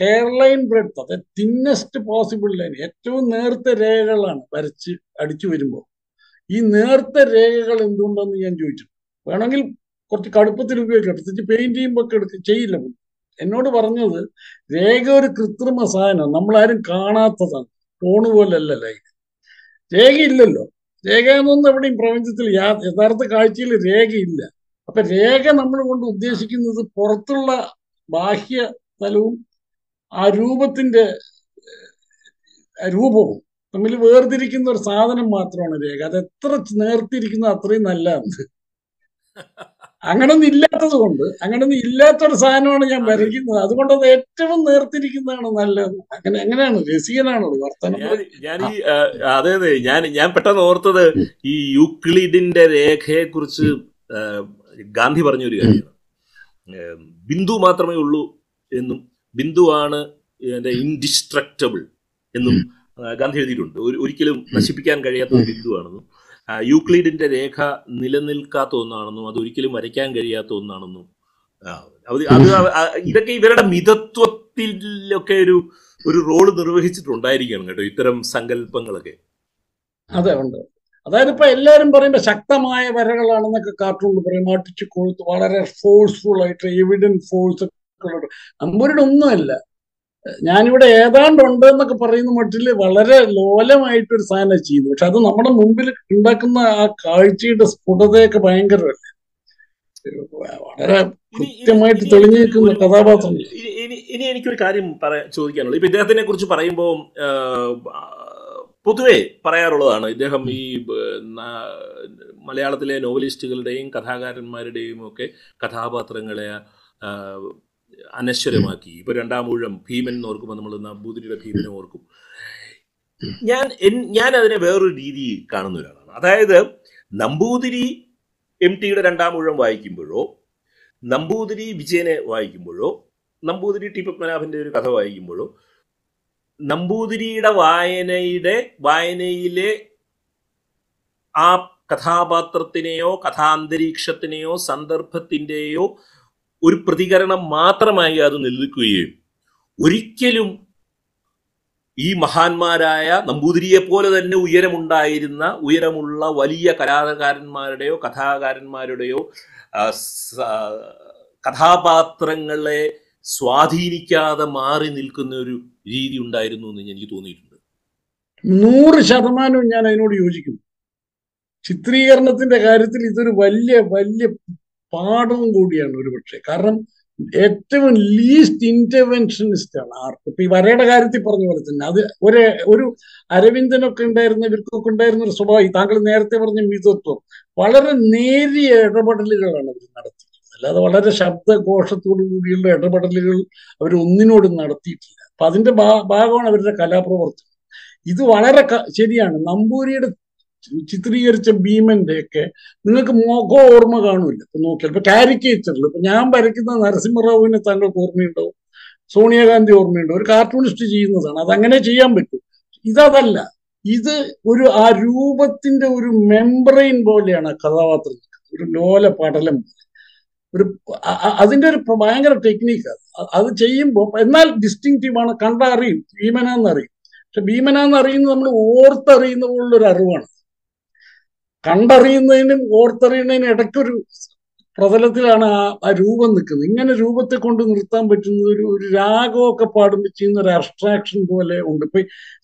ഹെയർ ലൈൻ ബ്രെഡ് അതായത് തിന്നസ്റ്റ് പോസിബിൾ ലൈൻ ഏറ്റവും നേർത്ത രേഖകളാണ് വരച്ച് അടിച്ചു വരുമ്പോൾ. ഈ നേർത്ത രേഖകൾ എന്തുകൊണ്ടാണെന്ന് ഞാൻ ചോദിച്ചു. വേണമെങ്കിൽ കുറച്ച് കടുപ്പത്തിൽ ഉപയോഗിക്കാം. പ്രത്യേകിച്ച് പെയിന്റ് ചെയ്യുമ്പോൾ ഒക്കെ എടുക്കുക ചെയ്യില്ല. എന്നോട് പറഞ്ഞത് രേഖ ഒരു കൃത്രിമ സാധനം നമ്മളാരും കാണാത്തതാണ്. ടോണ് പോലല്ല ലൈൻ രേഖയില്ലല്ലോ. രേഖ എന്നൊന്നും എവിടെയും പ്രപഞ്ചത്തിൽ യഥാർത്ഥ കാഴ്ചയിൽ രേഖയില്ല. അപ്പൊ രേഖ നമ്മൾ കൊണ്ട് ഉദ്ദേശിക്കുന്നത് പുറത്തുള്ള ബാഹ്യ തലവും ആ രൂപത്തിന്റെ രൂപവും തമ്മിൽ വേർതിരിക്കുന്ന ഒരു സാധനം മാത്രമാണ് രേഖ. അത് എത്ര നേർത്തിരിക്കുന്ന അത്രയും നല്ലതാണ്. അങ്ങനൊന്നും ഇല്ലാത്തത് കൊണ്ട് അങ്ങനൊന്നും ഇല്ലാത്തൊരു സാധനമാണ് ഞാൻ. വരയ്ക്കുന്നത്. അതുകൊണ്ട് അത് ഏറ്റവും നേർത്തിരിക്കുന്നതാണ് നല്ലത്. അങ്ങനെ എങ്ങനെയാണ് രസികനാണത് വർത്തനം ഞാൻ ഈ അതെ അതെ ഞാൻ ഞാൻ പെട്ടെന്ന് ഓർത്തത് ഈ യൂക്ലിഡിന്റെ രേഖയെ കുറിച്ച് ഗാന്ധി പറഞ്ഞ ഒരു കാര്യമാണ്. ബിന്ദു മാത്രമേ ഉള്ളൂ എന്നും ബിന്ദുവാണ് എന്റെ ഇൻഡിസ്ട്രക്റ്റബിൾ എന്നും ഗാന്ധി എഴുതിയിട്ടുണ്ട്. ഒരിക്കലും നശിപ്പിക്കാൻ കഴിയാത്ത ഒരു ബിന്ദുവാണെന്നും യൂക്ലിഡിന്റെ രേഖ നിലനിൽക്കാത്ത ഒന്നാണെന്നും അത് ഒരിക്കലും വരയ്ക്കാൻ കഴിയാത്ത ഒന്നാണെന്നും. അത് ഇതൊക്കെ ഇവരുടെ മിതത്വത്തിലൊക്കെ ഒരു ഒരു റോൾ നിർവഹിച്ചിട്ടുണ്ടായിരിക്കണം കേട്ടോ ഇത്തരം സങ്കല്പങ്ങളൊക്കെ. അതെ ഉണ്ട്. അതായത് ഇപ്പൊ എല്ലാവരും പറയുമ്പോ ശക്തമായ വരകളാണെന്നൊക്കെ കാർട്ടൂണിൽ പറയും. അടിച്ചു കൊഴുത്ത് വളരെ ഫോഴ്സ്ഫുൾ ആയിട്ട് എവിഡന്റ് ഫോഴ്സ് ഒക്കെ ഒന്നുമല്ല. ഞാനിവിടെ ഏതാണ്ട് ഉണ്ട് എന്നൊക്കെ പറയുന്ന മട്ടിൽ വളരെ ലോലമായിട്ട് ഒരു സാധനം ചെയ്യുന്നു പക്ഷെ അത് നമ്മുടെ മുമ്പിൽ ഉണ്ടാക്കുന്ന ആ കാഴ്ചയുടെ സ്ഫുടതയൊക്കെ ഭയങ്കരമല്ലേ? വളരെ കൃത്യമായിട്ട് തെളിഞ്ഞു നിൽക്കുന്ന കഥാപാത്രം. ഇനി- എനിക്കൊരു കാര്യം പറയാ ചോദിക്കാനുള്ളത് ഇപ്പൊ ഇദ്ദേഹത്തിനെ കുറിച്ച് പറയുമ്പോൾ പൊതുവെ പറയാറുള്ളതാണ് ഇദ്ദേഹം ഈ മലയാളത്തിലെ നോവലിസ്റ്റുകളുടെയും കഥാകാരന്മാരുടെയും ഒക്കെ കഥാപാത്രങ്ങളെ അനശ്വരമാക്കി. ഇപ്പൊ രണ്ടാം ഊഴം ഭീമൻ എന്ന് ഓർക്കുമ്പോൾ നമ്മൾ നമ്പൂതിരിയുടെ ഭീമനെ ഓർക്കും. ഞാൻ ഞാൻ അതിനെ വേറൊരു രീതി കാണുന്ന ഒരാളാണ്. അതായത് നമ്പൂതിരി എം ടിയുടെ രണ്ടാം ഊഴം വായിക്കുമ്പോഴോ നമ്പൂതിരി വിജയനെ വായിക്കുമ്പോഴോ നമ്പൂതിരി ടി പത്മനാഭന്റെ ഒരു കഥ വായിക്കുമ്പോഴോ നമ്പൂതിരിയുടെ വായനയുടെ വായനയിലെ ആ കഥാപാത്രത്തിനെയോ കഥാന്തരീക്ഷത്തിനെയോ സന്ദർഭത്തിന്റെയോ ഒരു പ്രതികരണം മാത്രമായി അത് നിലനിൽക്കുകയും ഒരിക്കലും ഈ മഹാന്മാരായ നമ്പൂതിരിയെ പോലെ തന്നെ ഉയരമുണ്ടായിരുന്ന ഉയരമുള്ള വലിയ കലാകാരന്മാരുടെയോ കഥാകാരന്മാരുടെയോ കഥാപാത്രങ്ങളെ സ്വാധീനിക്കാതെ മാറി നിൽക്കുന്ന ഒരു രീതി ഉണ്ടായിരുന്നു എന്ന് എനിക്ക് തോന്നിയിട്ടുണ്ട്. നൂറ് ശതമാനവും ഞാൻ അതിനോട് യോജിക്കുന്നു. ചിത്രീകരണത്തിന്റെ കാര്യത്തിൽ ഇതൊരു വലിയ വലിയ പാഠവും കൂടിയാണ് ഒരുപക്ഷെ. കാരണം ഏറ്റവും ലീസ്റ്റ് ഇന്റർവെൻഷനിസ്റ്റ് ആണ് ആർക്ക്. ഇപ്പൊ ഈ വരയുടെ കാര്യത്തിൽ പറഞ്ഞ പോലെ തന്നെ അത് ഒരു ഒരു അരവിന്ദനൊക്കെ ഉണ്ടായിരുന്ന ഇവർക്കൊക്കെ ഉണ്ടായിരുന്ന ഒരു സ്വഭാവം താങ്കൾ നേരത്തെ പറഞ്ഞ മിതത്വം വളരെ നേരിയ ഇടപെടലുകളാണ് അവർ നടത്തിയിട്ടുള്ളത്. അല്ലാതെ വളരെ ശബ്ദഘോഷത്തോടു കൂടിയുള്ള ഇടപെടലുകൾ അവർ ഒന്നിനോടും നടത്തിയിട്ടില്ല. അപ്പൊ അതിന്റെ ഭാഗമാണ് അവരുടെ കലാപ്രവർത്തനം. ഇത് വളരെ ശരിയാണ്. നമ്പൂരിയുടെ ചിത്രീകരിച്ച ഭീമന്റെ ഒക്കെ നിങ്ങൾക്ക് മുഖം ഓർമ്മ കാണൂല്ല. ഇപ്പൊ നോക്കിയാൽ. ഇപ്പൊ കാരിക്കേച്ചറിൽ ഇപ്പൊ ഞാൻ വരയ്ക്കുന്ന നരസിംഹറാവുവിനെ താങ്കൾക്ക് ഓർമ്മയുണ്ടാവും സോണിയാഗാന്ധി ഓർമ്മയുണ്ടോ? ഒരു കാർട്ടൂണിസ്റ്റ് ചെയ്യുന്നതാണ്. അത് അങ്ങനെ ചെയ്യാൻ പറ്റും. ഇതതല്ല. ഇത് ഒരു ആ രൂപത്തിന്റെ ഒരു മെമ്പറൈൻ പോലെയാണ് കഥാപാത്രം ഒരു ലോല പടലം. ഒരു അതിന്റെ ഒരു ഭയങ്കര ടെക്നീക്ക്. അത് ചെയ്യുമ്പോൾ എന്നാൽ ഡിസ്റ്റിങ്റ്റീവാണ് ഭീമനാന്ന് അറിയും പക്ഷെ ഭീമനാന്ന് അറിയുന്നത് നമ്മൾ ഓർത്തറിയുന്ന പോലുള്ള ഒരു അറിവാണ്. കണ്ടറിയുന്നതിനും ഓർത്തറിയുന്നതിനും ഇടയ്ക്കൊരു പ്രതലത്തിലാണ് ആ ആ രൂപം നിൽക്കുന്നത്. ഇങ്ങനെ രൂപത്തെ കൊണ്ട് നിർത്താൻ പറ്റുന്നത് ഒരു ഒരു രാഗമൊക്കെ പാടുമ്പോൾ ചെയ്യുന്ന ഒരു അബ്സ്ട്രാക്ഷൻ പോലെ ഉണ്ട്. ഇപ്പൊ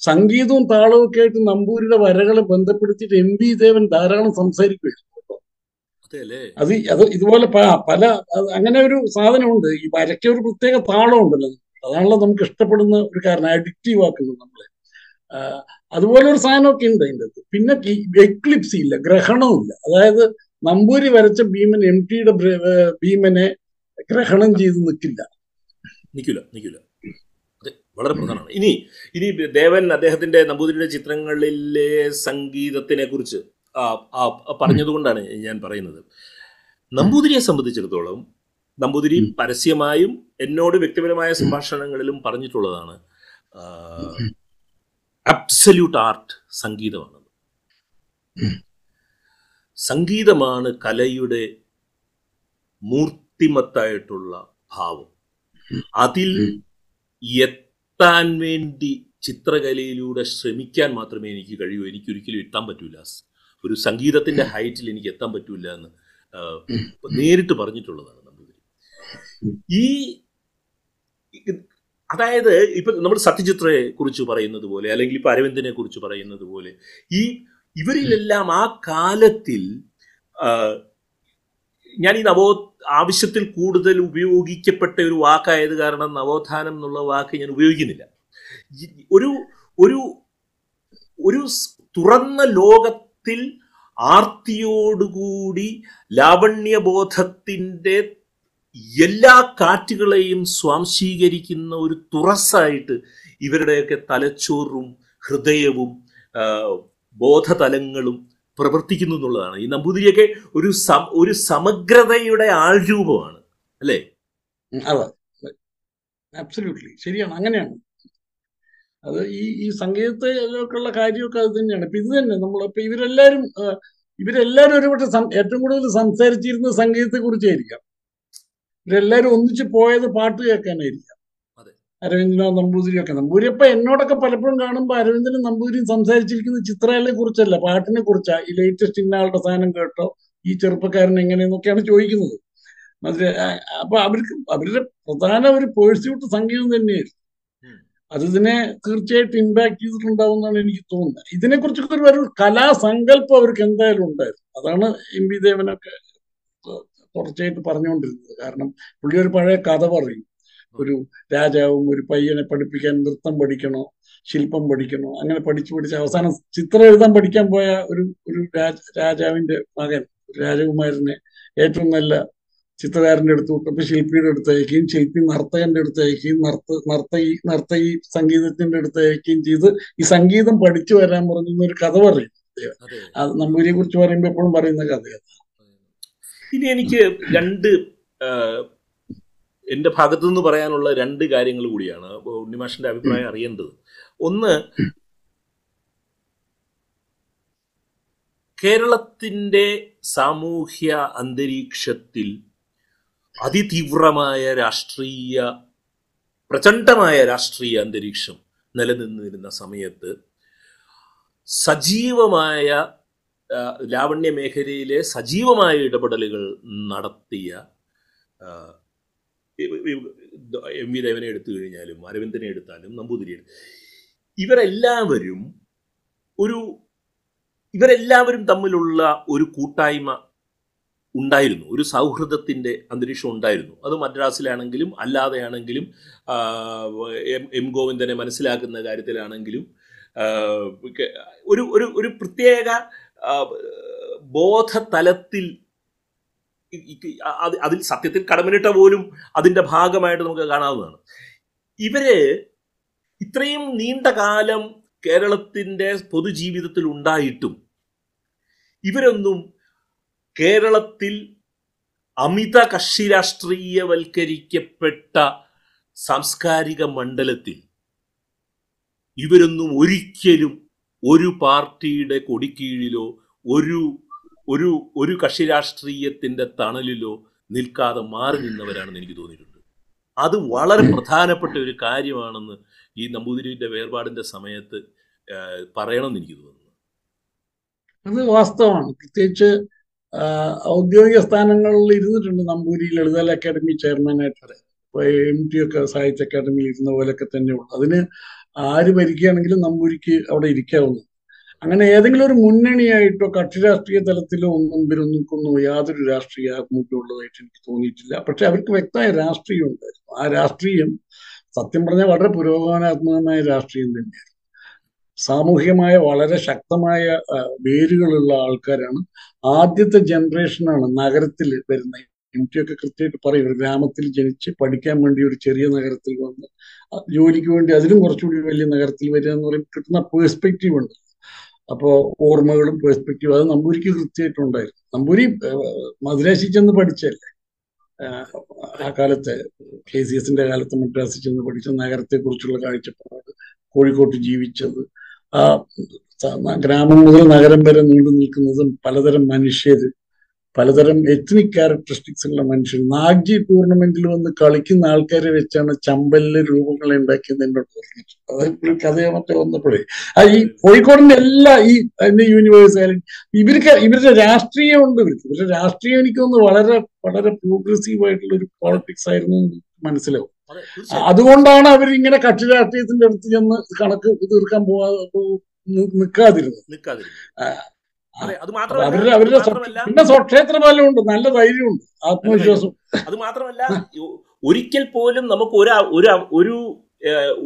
സംഗീതവും താളവും ഒക്കെ ആയിട്ട് നമ്പൂരിയുടെ വരകളെ ബന്ധപ്പെടുത്തിയിട്ട് എം വി ദേവൻ ധാരാളം സംസാരിക്കുകയായിരുന്നു. അതെ അത് ഇതുപോലെ പല അങ്ങനെ ഒരു സാധനമുണ്ട്. ഈ വരയ്ക്ക് ഒരു പ്രത്യേക താളം ഉണ്ടല്ലോ അതാണല്ലോ നമുക്ക് ഇഷ്ടപ്പെടുന്ന ഒരു കാരണം. അഡിക്റ്റീവ് ആക്കുന്നത് നമ്മളെ. അതുപോലെ ഒരു സാധനമൊക്കെ ഉണ്ട് അതിന്റെ അകത്ത്. പിന്നെ എക്ലിപ്സി ഇല്ല ഗ്രഹണവും ഇല്ല. അതായത് നമ്പൂരി വരച്ച ഭീമൻ എം ടിയുടെ ഭീമനെ ഗ്രഹണം ചെയ്ത് നിൽക്കില്ല നിൽക്കില്ല നിൽക്കില്ല വളരെ പ്രധാനമാണ്. ഇനി ഇനി ദേവൻ അദ്ദേഹത്തിന്റെ നമ്പൂതിരിയുടെ ചിത്രങ്ങളിലെ സംഗീതത്തിനെ കുറിച്ച് പറഞ്ഞതുകൊണ്ടാണ് ഞാൻ പറയുന്നത്. നമ്പൂതിരിയെ സംബന്ധിച്ചിടത്തോളം നമ്പൂതിരി പരസ്യമായും എന്നോട് വ്യക്തിപരമായ സംഭാഷണങ്ങളിലും പറഞ്ഞിട്ടുള്ളതാണ്. അബ്സല്യൂട്ട് ആർട്ട് സംഗീതമാണ്. സംഗീതമാണ് കലയുടെ മൂർത്തിമത്തായിട്ടുള്ള ഭാവം. അതിൽ. എത്താൻ വേണ്ടി ചിത്രകലയിലൂടെ ശ്രമിക്കാൻ മാത്രമേ എനിക്ക് കഴിയൂ. എനിക്ക് ഒരിക്കലും എത്താൻ പറ്റൂല. ഒരു സംഗീതത്തിന്റെ ഹൈറ്റിൽ എനിക്ക് എത്താൻ പറ്റൂല എന്ന് നേരിട്ട് പറഞ്ഞിട്ടുള്ളതാണ് നമ്മൾ ഈ അതായത് ഇപ്പൊ നമ്മൾ സത്യജിത്രയെ കുറിച്ച് പറയുന്നത് പോലെ അല്ലെങ്കിൽ ഇപ്പൊ അരവിന്ദനെ കുറിച്ച് പറയുന്നത് പോലെ ഈ ഇവരിലെല്ലാം ആ കാലത്തിൽ ഞാൻ ഈ നവോ ആവശ്യത്തിൽ കൂടുതൽ ഉപയോഗിക്കപ്പെട്ട ഒരു വാക്കായത് കാരണം നവോത്ഥാനം എന്നുള്ള വാക്ക് ഞാൻ ഉപയോഗിക്കുന്നില്ല. ഒരു ഒരു ഒരു തുറന്ന ലോകത്തിൽ ആർത്തിയോടുകൂടി ലാവണ്യബോധത്തിന്റെ എല്ലാ കാറ്റുകളെയും സ്വാംശീകരിക്കുന്ന ഒരു തുറസായിട്ട് ഇവരുടെയൊക്കെ തലച്ചോറും ഹൃദയവും ബോധതലങ്ങളും പ്രവർത്തിക്കുന്നു എന്നുള്ളതാണ്. ഈ നമ്പൂതിരിയൊക്കെ ഒരു ഒരു സമഗ്രതയുടെ ആൾരൂപമാണ് അല്ലേ? അബ്സല്യൂട്ട്ലി ശരിയാണ്. അങ്ങനെയാണ്. അത് ഈ ഈ സംഗീതത്തിലൊക്കെയുള്ള കാര്യമൊക്കെ അത് തന്നെയാണ്. ഇപ്പൊ ഇത് തന്നെ നമ്മളിപ്പോ ഇവരെല്ലാരും ആ, ഇവരെല്ലാരും ഒരുപക്ഷെ ഏറ്റവും കൂടുതൽ സംസാരിച്ചിരുന്ന സംഗീതത്തെ കുറിച്ചായിരിക്കാം ഇവരെല്ലാരും ഒന്നിച്ച് പോയത് പാട്ട് കേൾക്കാനായിരിക്കാം. അരവിന്ദനോ നമ്പൂതിരിയോ ഒക്കെ. നമ്പൂരി ഇപ്പൊ എന്നോടൊക്കെ പലപ്പോഴും കാണുമ്പോൾ അരവിന്ദനും നമ്പൂതിരിയും സംസാരിച്ചിരിക്കുന്ന ചിത്രകലയെ കുറിച്ചല്ല പാട്ടിനെ കുറിച്ചാ. ഈ ലേറ്റസ്റ്റ് ഇന്നയാളുടെ സാധനം കേട്ടോ ഈ ചെറുപ്പക്കാരൻ എങ്ങനെയെന്നൊക്കെയാണ് ചോദിക്കുന്നത്. ആ, അപ്പൊ അവർക്ക് അവരുടെ പ്രധാന ഒരു പേഴ്സ്യൂട്ട് സംഗീതം തന്നെയായിരുന്നു. അത് ഇതിനെ തീർച്ചയായിട്ടും ഇമ്പാക്ട് ചെയ്തിട്ടുണ്ടാവും എന്നാണ് എനിക്ക് തോന്നുന്നത്. ഇതിനെ കുറിച്ചൊക്കെ ഒരു കലാസങ്കല്പം അവർക്ക് എന്തായാലും ഉണ്ടായിരുന്നു. അതാണ് എം വി ദേവനൊക്കെ തുടർച്ചയായിട്ട് പറഞ്ഞുകൊണ്ടിരുന്നത്. കാരണം പുള്ളി ഒരു പഴയ കഥ പറയും. ഒരു രാജാവും ഒരു പയ്യനെ പഠിപ്പിക്കാൻ നൃത്തം പഠിക്കണോ ശില്പം പഠിക്കണോ അങ്ങനെ പഠിച്ചു പഠിച്ച് അവസാനം ചിത്രം എഴുതാൻ പഠിക്കാൻ പോയ ഒരു ഒരു രാജ രാജാവിന്റെ മകൻ രാജകുമാരനെ ഏറ്റവും നല്ല ചിത്രകാരന്റെ അടുത്ത് വിട്ടപ്പോ ശില്പിയുടെ അടുത്ത് അയക്കുകയും ശില്പി നർത്തകന്റെ അടുത്ത് അയക്കുകയും നർത്ത നർത്തകി നർത്തകി സംഗീതത്തിന്റെ അടുത്ത് അയക്കുകയും ചെയ്ത് ഈ സംഗീതം പഠിച്ചു വരാൻ പറഞ്ഞ ഒരു കഥ പറയും. അത്. നമ്പൂരിയെ കുറിച്ച് പറയുമ്പോൾ എപ്പോഴും പറയുന്ന കഥയാണ്. ഇനി എനിക്ക് രണ്ട് എന്റെ ഭാഗത്തു നിന്ന് പറയാനുള്ള രണ്ട് കാര്യങ്ങൾ കൂടിയാണ്. ഉണ്ണിമാഷിന്റെ അഭിപ്രായം അറിയേണ്ടത്. ഒന്ന് കേരളത്തിന്റെ സാമൂഹ്യ അന്തരീക്ഷത്തിൽ അതിതീവ്രമായ രാഷ്ട്രീയ പ്രചണ്ഡമായ രാഷ്ട്രീയ അന്തരീക്ഷം നിലനിന്നിരുന്ന സമയത്ത് സജീവമായ ലാവണ്യ മേഖലയിലെ സജീവമായ ഇടപെടലുകൾ നടത്തിയ എം വി ദേവനെ എടുത്തു കഴിഞ്ഞാലും അരവിന്ദനെ എടുത്താലും നമ്പൂതിരി ഇവരെല്ലാവരും ഒരു ഇവരെല്ലാവരും തമ്മിലുള്ള ഒരു കൂട്ടായ്മ ഉണ്ടായിരുന്നു. ഒരു സൗഹൃദത്തിന്റെ അന്തരീക്ഷം ഉണ്ടായിരുന്നു. അത് മദ്രാസിലാണെങ്കിലും അല്ലാതെയാണെങ്കിലും എം എം ഗോവിന്ദനെ മനസ്സിലാക്കുന്ന കാര്യത്തിലാണെങ്കിലും ഒരു ഒരു ഒരു പ്രത്യേക ബോധതലത്തിൽ അതിൽ സത്യത്തിൽ കടമിനിട്ട പോലും അതിന്റെ ഭാഗമായിട്ട് നമുക്ക് കാണാവുന്നതാണ്. ഇവർ ഇത്രയും നീണ്ട കാലം കേരളത്തിന്റെ പൊതുജീവിതത്തിൽ ഉണ്ടായിട്ടും ഇവരൊന്നും കേരളത്തിൽ അമിത കക്ഷി രാഷ്ട്രീയവൽക്കരിക്കപ്പെട്ട സാംസ്കാരിക മണ്ഡലത്തിൽ ഇവരൊന്നും ഒരിക്കലും ഒരു പാർട്ടിയുടെ കൊടിക്കീഴിലോ ഒരു ഒരു ഒരു കക്ഷി രാഷ്ട്രീയത്തിന്റെ തണലിലോ നിൽക്കാതെ മാറി നിന്നവരാണെന്ന് എനിക്ക് തോന്നിയിട്ടുണ്ട്. അത് വളരെ പ്രധാനപ്പെട്ട ഒരു കാര്യമാണെന്ന് ഈ നമ്പൂതിരിയുടെ വേർപാടിന്റെ സമയത്ത് പറയണമെന്ന് എനിക്ക് തോന്നുന്നു. അത് വാസ്തവമാണ്. പ്രത്യേകിച്ച് ഔദ്യോഗിക സ്ഥാനങ്ങളിൽ ഇരുന്നിട്ടുണ്ട് നമ്പൂരി ലളിതകല അക്കാദമി ചെയർമാനായിട്ട്. എം ടി ഒക്കെ സാഹിത്യ അക്കാദമിയിൽ ഇരുന്ന പോലെയൊക്കെ തന്നെയുള്ളൂ അതിന് ആര് ഭരിക്കുകയാണെങ്കിലും നമ്പൂരിക്ക് അവിടെ ഇരിക്കാവുന്നു. അങ്ങനെ ഏതെങ്കിലും ഒരു മുന്നണിയായിട്ടോ കക്ഷി രാഷ്ട്രീയ തലത്തിലോ ഒന്നും ഇവരൊന്നും യാതൊരു രാഷ്ട്രീയ ആത്മൂല്യമുള്ളതായിട്ട് എനിക്ക് തോന്നിയിട്ടില്ല. പക്ഷെ അവർക്ക് വ്യക്തമായ രാഷ്ട്രീയം ഉണ്ടായിരുന്നു. ആ രാഷ്ട്രീയം സത്യം പറഞ്ഞാൽ വളരെ പുരോഗമനാത്മകമായ രാഷ്ട്രീയം തന്നെയായിരുന്നു സാമൂഹികമായ വളരെ ശക്തമായ വേരുകളുള്ള ആൾക്കാരാണ്. ആദ്യത്തെ ജനറേഷനാണ് നഗരത്തിൽ വരുന്ന എം ടി ഒക്കെ കൃത്യമായിട്ട് പറയും. ഒരു ഗ്രാമത്തിൽ ജനിച്ച് പഠിക്കാൻ വേണ്ടി ഒരു ചെറിയ നഗരത്തിൽ വന്ന് ജോലിക്ക് വേണ്ടി അതിലും കുറച്ചുകൂടി വലിയ നഗരത്തിൽ വരിക എന്ന് പറയുമ്പോൾ കിട്ടുന്ന പേഴ്സ്പെക്റ്റീവ് ഉണ്ട്. അപ്പോൾ ഓർമ്മകളും പേഴ്സ്പെക്റ്റീവ് അത് നമ്പൂരിക്ക് കൃത്യമായിട്ടുണ്ടായിരുന്നു. നമ്പൂരി മദ്രാശി ചെന്ന് പഠിച്ചല്ലേ ആ കാലത്ത് കെ സി എസിന്റെ കാലത്ത് മദ്രാസിൽ ചെന്ന് പഠിച്ച നഗരത്തെ കുറിച്ചുള്ള കാഴ്ചപ്പാട് കോഴിക്കോട്ട് ജീവിച്ചത് ആ ഗ്രാമം മുതൽ നഗരം വരെ നീണ്ടു നിൽക്കുന്നതും പലതരം മനുഷ്യര് പലതരം എത്നിക് ക്യാരക്ടറിസ്റ്റിക്സ് ഉള്ള മനുഷ്യർ നാഗ്ജി ടൂർണമെന്റിൽ വന്ന് കളിക്കുന്ന ആൾക്കാരെ വെച്ചാണ് ചമ്പലിലെ രൂപങ്ങൾ ഉണ്ടാക്കിയത് എന്നോട് പറഞ്ഞിട്ടുണ്ട്. അത് കഥയോ മറ്റോ വന്നപ്പോഴേ. ആ ഈ കോഴിക്കോടിന്റെ എല്ലാ ഈ അതിന്റെ ആയാലും ഇവർക്ക് ഇവരുടെ രാഷ്ട്രീയമുണ്ട് ഇവർക്ക്. ഇവരുടെ രാഷ്ട്രീയം എനിക്ക് തോന്നുന്നു വളരെ വളരെ പ്രോഗ്രസീവ് ആയിട്ടുള്ള ഒരു പോളിറ്റിക്സ് ആയിരുന്നു മനസ്സിലാവും. അതുകൊണ്ടാണ് അവർ ഇങ്ങനെ കക്ഷി രാഷ്ട്രീയത്തിന്റെ അടുത്ത് ചെന്ന് കണക്ക് തീർക്കാൻ പോവാ നിൽക്കാതിരുന്നത് അതെ മാത്രമല്ല നല്ല ധൈര്യമുണ്ട് ആത്മവിശ്വാസം. അത് മാത്രമല്ല ഒരിക്കൽ പോലും നമുക്ക് ഒരു ഒരു ഒരു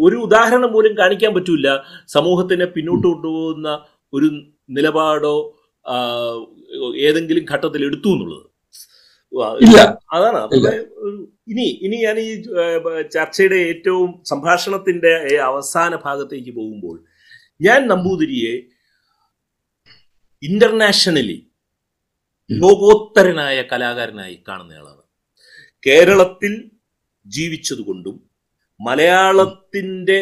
ഒരു ഉദാഹരണം പോലും കാണിക്കാൻ പറ്റൂല. സമൂഹത്തിനെ പിന്നോട്ട് കൊണ്ടുപോകുന്ന ഒരു നിലപാടോ ഏതെങ്കിലും ഘട്ടത്തിൽ എടുത്തു എന്നുള്ളത്. അതാണ്. ഇനി ഇനി ഞാൻ ഈ ചർച്ചയുടെ ഏറ്റവും സംഭാഷണത്തിന്റെ അവസാന ഭാഗത്തേക്ക് പോകുമ്പോൾ ഞാൻ നമ്പൂതിരിയെ ഇന്റർനാഷണലി ലോകോത്തരനായ കലാകാരനായി കാണുന്നയാളാണ് കേരളത്തിൽ ജീവിച്ചതുകൊണ്ടും മലയാളത്തിന്റെ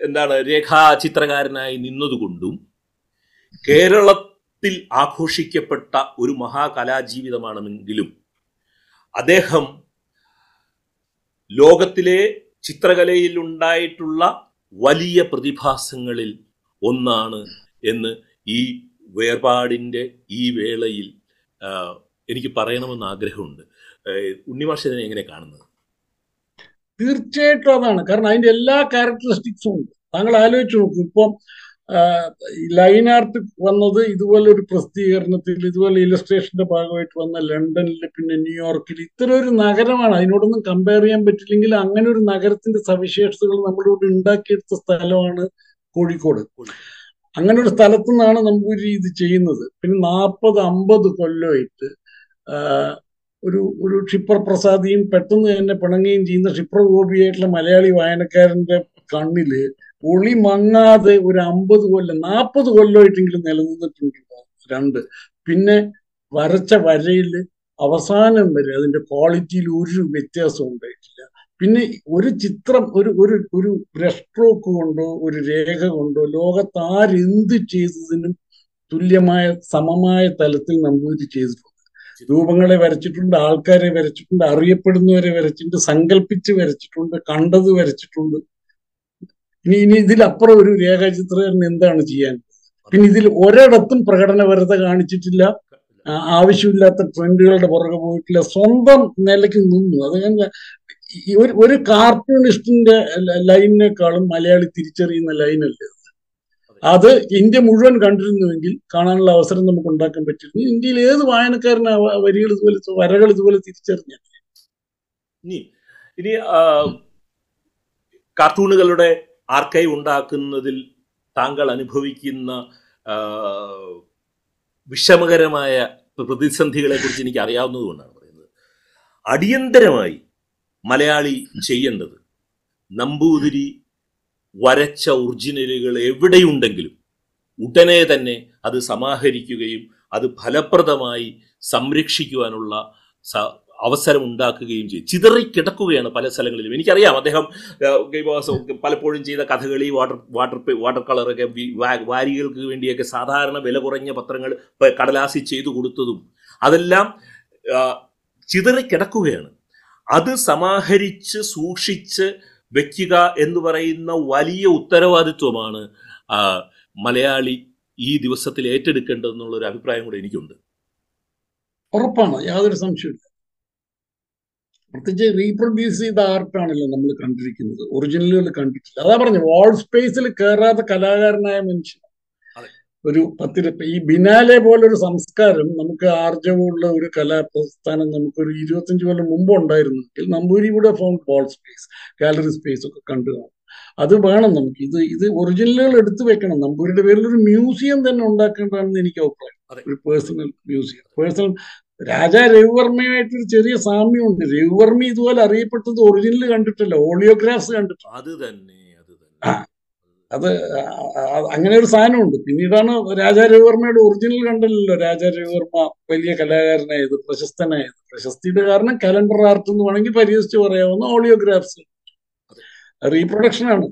എന്താണ് രേഖാചിത്രകാരനായി നിന്നതുകൊണ്ടും കേരളത്തിൽ ആഘോഷിക്കപ്പെട്ട ഒരു മഹാകലാജീവിതമാണെങ്കിലും അദ്ദേഹം ലോകത്തിലെ ചിത്രകലയിൽ ഉണ്ടായിട്ടുള്ള വലിയ പ്രതിഭാസങ്ങളിൽ ഒന്നാണ് എന്ന് ഈ വേർപാടിന്റെ ഈ വേളയിൽ എനിക്ക് പറയണമെന്ന് ആഗ്രഹമുണ്ട്. ഉണ്ണിമാഷ് ഇതിനെ എങ്ങനെ കാണുന്നത്? തീർച്ചയായിട്ടും അതാണ്. കാരണം അതിന്റെ എല്ലാ ക്യാരക്ടറിസ്റ്റിക്സും ഉണ്ട്. താങ്കൾ ആലോചിച്ചു നോക്കും. ഇപ്പം ലൈൻ ആർട്ട് വന്നത് ഇതുപോലെ ഒരു പ്രസിദ്ധീകരണത്തിൽ ഇതുപോലെ ഇലസ്ട്രേഷന്റെ ഭാഗമായിട്ട് വന്ന ലണ്ടനിൽ പിന്നെ ന്യൂയോർക്കിൽ ഇത്തരം ഒരു നഗരമാണ്. അതിനോടൊന്നും കമ്പയർ ചെയ്യാൻ പറ്റില്ലെങ്കിൽ അങ്ങനെ ഒരു നഗരത്തിന്റെ സവിശേഷതകൾ നമ്മളിവിടെ ഉണ്ടാക്കിയെടുത്ത സ്ഥലമാണ് കോഴിക്കോട്. അങ്ങനെ ഒരു സ്ഥലത്തു നിന്നാണ് നമ്പൂരി ഇത് ചെയ്യുന്നത്. പിന്നെ നാൽപ്പത് അമ്പത് കൊല്ലമായിട്ട് ഒരു ഒരു ക്ഷിപ്ര പ്രസാദിയും പെട്ടെന്ന് തന്നെ പിണങ്ങുകയും ചെയ്യുന്ന ക്ഷിപ്ര ഗോപിയായിട്ടുള്ള മലയാളി വായനക്കാരന്റെ കണ്ണിൽ ഒളി മങ്ങാതെ ഒരു അമ്പത് കൊല്ലം നാൽപ്പത് കൊല്ലമായിട്ടെങ്കിലും നിലനിന്നിട്ടുണ്ട് രണ്ട്. പിന്നെ വരച്ച വരയിൽ അവസാനം വരെ അതിന്റെ ക്വാളിറ്റിയിൽ ഒരു വ്യത്യാസം ഉണ്ടായിട്ടില്ല. പിന്നെ ഒരു ചിത്രം ഒരു ഒരു ഒരു ബ്രഷ് സ്ട്രോക്ക് കൊണ്ടോ ഒരു രേഖ കൊണ്ടോ ലോകത്ത് ആരെന്ത് ചെയ്തതിനും തുല്യമായ സമമായ തലത്തിൽ നമ്പൂതിരി ചെയ്തിട്ടുണ്ട്. രൂപങ്ങളെ വരച്ചിട്ടുണ്ട് ആൾക്കാരെ വരച്ചിട്ടുണ്ട് അറിയപ്പെടുന്നവരെ വരച്ചിട്ടുണ്ട് സങ്കല്പിച്ച് വരച്ചിട്ടുണ്ട് കണ്ടത് വരച്ചിട്ടുണ്ട്. ഇനി ഇനി ഇതിലപ്പുറം ഒരു രേഖാചിത്രകാരൻ എന്താണ് ചെയ്യാൻ? പിന്നെ ഇതിൽ ഒരിടത്തും പ്രകടനപരത കാണിച്ചിട്ടില്ല. ആവശ്യമില്ലാത്ത ട്രെൻഡുകളുടെ പുറകെ പോയിട്ടില്ല. സ്വന്തം നിലയ്ക്ക് നിന്നു. അത് ഒരു ഒരു കാർട്ടൂണിസ്റ്റിന്റെ ലൈനിനേക്കാളും മലയാളി തിരിച്ചറിയുന്ന ലൈനല്ലേ അത്. അത്. ഇന്ത്യ മുഴുവൻ കണ്ടിരുന്നുവെങ്കിൽ കാണാനുള്ള അവസരം നമുക്ക് ഉണ്ടാക്കാൻ പറ്റിയിരുന്നു. ഇന്ത്യയിൽ ഏത് വായനക്കാരനെ വരികൾ ഇതുപോലെ വരകൾ ഇതുപോലെ തിരിച്ചറിഞ്ഞ ഇനി ഇനി കാർട്ടൂണുകളുടെ ആർക്കൈവ് ഉണ്ടാക്കുന്നതിൽ താങ്കൾ അനുഭവിക്കുന്ന വിഷമകരമായ പ്രതിസന്ധികളെ കുറിച്ച് എനിക്ക് അറിയാവുന്നതുകൊണ്ടാണ് പറയുന്നത്. അടിയന്തരമായി മലയാളി ചെയ്യേണ്ടത്. നമ്പൂതിരി വരച്ച ഒറിജിനലുകൾ എവിടെയുണ്ടെങ്കിലും ഉടനെ തന്നെ അത് സമാഹരിക്കുകയും അത് ഫലപ്രദമായി സംരക്ഷിക്കുവാനുള്ള അവസരം ഉണ്ടാക്കുകയും ചെയ്യും. ചിതറിക്കിടക്കുകയാണ് പല സ്ഥലങ്ങളിലും. എനിക്കറിയാം അദ്ദേഹം പലപ്പോഴും ചെയ്ത കഥകളി വാട്ടർ വാട്ടർ വാട്ടർ കളറൊക്കെ വാരികൾക്ക് വേണ്ടിയൊക്കെ സാധാരണ വില കുറഞ്ഞ പത്രങ്ങൾ കടലാസി ചെയ്തു കൊടുത്തതും അതെല്ലാം ചിതറിക്കിടക്കുകയാണ് അത് സമാഹരിച്ച് സൂക്ഷിച്ച് വെക്കുക എന്ന് പറയുന്ന വലിയ ഉത്തരവാദിത്വമാണ് മലയാളി ഈ ദിവസത്തിൽ ഏറ്റെടുക്കേണ്ടതെന്നുള്ള ഒരു അഭിപ്രായം കൂടെ എനിക്കുണ്ട്. ഉറപ്പാണ്. യാതൊരു സംശയമില്ല പ്രത്യേകിച്ച് റീപ്രൊഡ്യൂസ് ചെയ്ത ആർട്ടാണല്ലോ നമ്മൾ കണ്ടിരിക്കുന്നത്. ഒറിജിനലുകൾ കണ്ടിട്ടില്ല. അതാ പറഞ്ഞു വാൾ സ്പേസിൽ കയറാത്ത കലാകാരനായ മനുഷ്യൻ. ഒരു പത്തിരപ്പ് ഈ ബിനാലെ പോലൊരു സംസ്കാരം നമുക്ക് ആർജവുള്ള ഒരു കലാപ്രസ്ഥാനം നമുക്കൊരു ഇരുപത്തഞ്ച് കൊല്ലം മുമ്പ് ഉണ്ടായിരുന്നെങ്കിൽ നമ്പൂരി കൂടെ ബോൾ സ്പേസ് ഗാലറി സ്പേസ് ഒക്കെ കണ്ടു കാണും. അത് വേണം നമുക്ക്. ഇത് ഇത് ഒറിജിനലുകൾ എടുത്തു വെക്കണം. നമ്പൂരിയുടെ പേരിൽ ഒരു മ്യൂസിയം തന്നെ ഉണ്ടാക്കേണ്ടതാണെന്ന് എനിക്ക് അഭിപ്രായം. ഒരു പേഴ്സണൽ മ്യൂസിയം. പേഴ്സണൽ രാജാ രവിവർമ്മയുമായിട്ടൊരു ചെറിയ സാമ്യമുണ്ട്. രവിവർമ്മ ഇതുപോലെ അറിയപ്പെട്ടത് ഒറിജിനൽ കണ്ടിട്ടല്ല ഓളിയോഗ്രാഫ്സ് കണ്ടിട്ടില്ല അത് തന്നെ അത് തന്നെ. അത് അങ്ങനെ ഒരു സാധനമുണ്ട്. പിന്നീടാണ് രാജാരവിവർമ്മയുടെ ഒറിജിനൽ കണ്ടല്ലോ രാജാരവിവർമ്മ വലിയ കലാകാരനായത് പ്രശസ്തനായത് പ്രശസ്തിയുടെ കാരണം കലണ്ടർ ആർട്ട് എന്ന് വേണമെങ്കിൽ പരിഹസിച്ച് പറയാവുന്ന ഓഡിയോഗ്രാഫ്സ് റീപ്രൊഡക്ഷനാണ്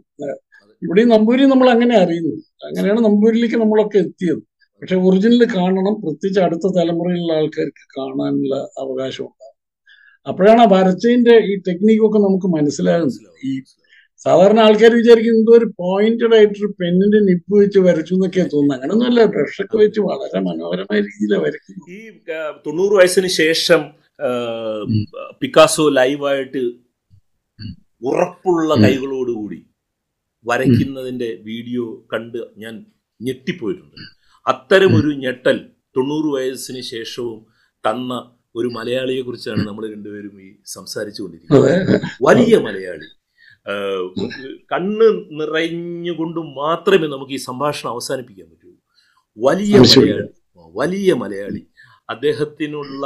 ഇവിടെ നമ്പൂരി നമ്മൾ അങ്ങനെ അറിയുന്നു. അങ്ങനെയാണ് നമ്പൂരിലേക്ക് നമ്മളൊക്കെ എത്തിയത്. പക്ഷെ ഒറിജിനൽ കാണണം പ്രത്യേകിച്ച് അടുത്ത തലമുറയിലുള്ള ആൾക്കാർക്ക് കാണാനുള്ള അവകാശം ഉണ്ടാകും. അപ്പോഴാണ് ആ വരച്ചതിന്റെ ഈ ടെക്നിക്കൊക്കെ നമുക്ക് മനസ്സിലാകുന്നത്. ഈ സാധാരണ ആൾക്കാർ വിചാരിക്കും എന്തോ ഒരു പോയിന്റഡ് ആയിട്ടൊരു പെന്നിന്റെ നിപ്പ് വെച്ച് വരച്ചു എന്നൊക്കെ തോന്നുന്നു. അങ്ങനൊന്നുമല്ല ബ്രഷൊക്കെ വെച്ച് വളരെ മനോഹരമായ രീതിയിലാണ് വരയ്ക്കുന്നത്. ഈ തൊണ്ണൂറ് വയസ്സിന് ശേഷം. പിക്കാസോ ലൈവായിട്ട് ഉറപ്പുള്ള. കൈകളോടുകൂടി വരയ്ക്കുന്നതിന്റെ വീഡിയോ കണ്ട് ഞാൻ ഞെട്ടിപ്പോയിട്ടുണ്ട്. അത്തരം ഒരു ഞെട്ടൽ തൊണ്ണൂറ് വയസ്സിന് ശേഷവും തന്ന ഒരു മലയാളിയെ കുറിച്ചാണ് നമ്മൾ രണ്ടുപേരും ഈ സംസാരിച്ചുകൊണ്ടിരിക്കുന്നത്. കൊണ്ടിരിക്കുന്നത് വലിയ മലയാളി. കണ്ണ് നിറഞ്ഞുകൊണ്ട് മാത്രമേ നമുക്ക് ഈ സംഭാഷണം അവസാനിപ്പിക്കാൻ പറ്റൂ. വലിയ. മലയാളി വലിയ മലയാളി അദ്ദേഹത്തിനുള്ള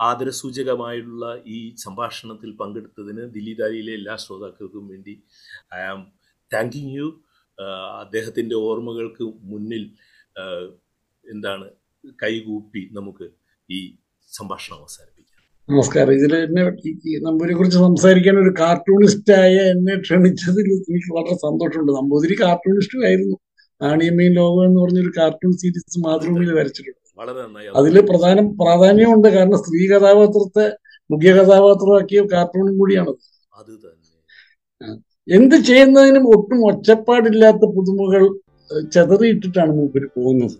ആദരസൂചകമായുള്ള ഈ സംഭാഷണത്തിൽ പങ്കെടുത്തതിന് ദില്ലി ദാലിയിലെ എല്ലാ ശ്രോതാക്കൾക്കും വേണ്ടി ഐ ആം താങ്കിങ് യു. അദ്ദേഹത്തിന്റെ ഓർമ്മകൾക്ക് മുന്നിൽ എന്താണ് കൈകൂപ്പി നമുക്ക് ഈ സംഭാഷണം അവസാനിപ്പിക്കാം. നമസ്കാരം. ഇതിൽ എന്നെ നമ്പൂരിയെ കുറിച്ച് സംസാരിക്കാൻ ഒരു കാർട്ടൂണിസ്റ്റായ എന്നെ ക്ഷണിച്ചതിൽ എനിക്ക് വളരെ സന്തോഷമുണ്ട്. നമ്പൂതിരി കാർട്ടൂണിസ്റ്റും ആയിരുന്നു. നാണിയമ്മയും ലോകം എന്ന് പറഞ്ഞൊരു കാർട്ടൂൺ സീരീസ് മാതൃഭൂമിയിൽ വരച്ചിട്ടുണ്ട്. അതിൽ പ്രധാനം പ്രാധാന്യമുണ്ട്. കാരണം സ്ത്രീ കഥാപാത്രത്തെ മുഖ്യ കഥാപാത്രമാക്കിയ കാർട്ടൂണും കൂടിയാണത്. എന്ത് ചെയ്യുന്നതിനും ഒട്ടും ഒച്ചപ്പാടില്ലാത്ത പുതുമകൾ ചെതറിയിട്ടിട്ടാണ് മൂപ്പര് പോകുന്നത്.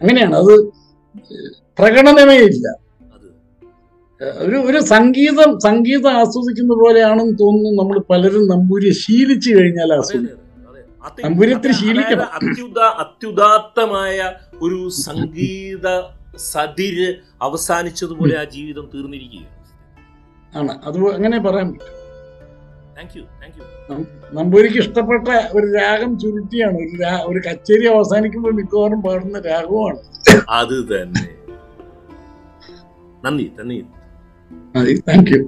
അങ്ങനെയാണ്. അത് പ്രകടനമേ ഇല്ല. ഒരു ഒരു സംഗീതം സംഗീതം ആസ്വദിക്കുന്ന പോലെയാണെന്ന് തോന്നുന്നു നമ്മൾ പലരും നമ്പൂരി ശീലിച്ചു കഴിഞ്ഞാൽ ആസ്വദിക്കും ശീലിക്കണം. അത്യുദാ അത്യുദാത്തമായ ഒരു സംഗീത സതിര് അവസാനിച്ചതുപോലെ ആ ജീവിതം തീർന്നിരിക്കുകയാണ്. ആണ്. അത് അങ്ങനെ പറയാൻ പറ്റും. നമ്പൂരിക്ക് ഇഷ്ടപ്പെട്ട ഒരു രാഗം ചുരുട്ടിയാണ്. ഒരു ഒരു കച്ചേരി അവസാനിക്കുമ്പോൾ മിക്കവാറും പാടുന്ന രാഗവുമാണ്. അത് തന്നെ. നന്ദി നന്ദി. Thank you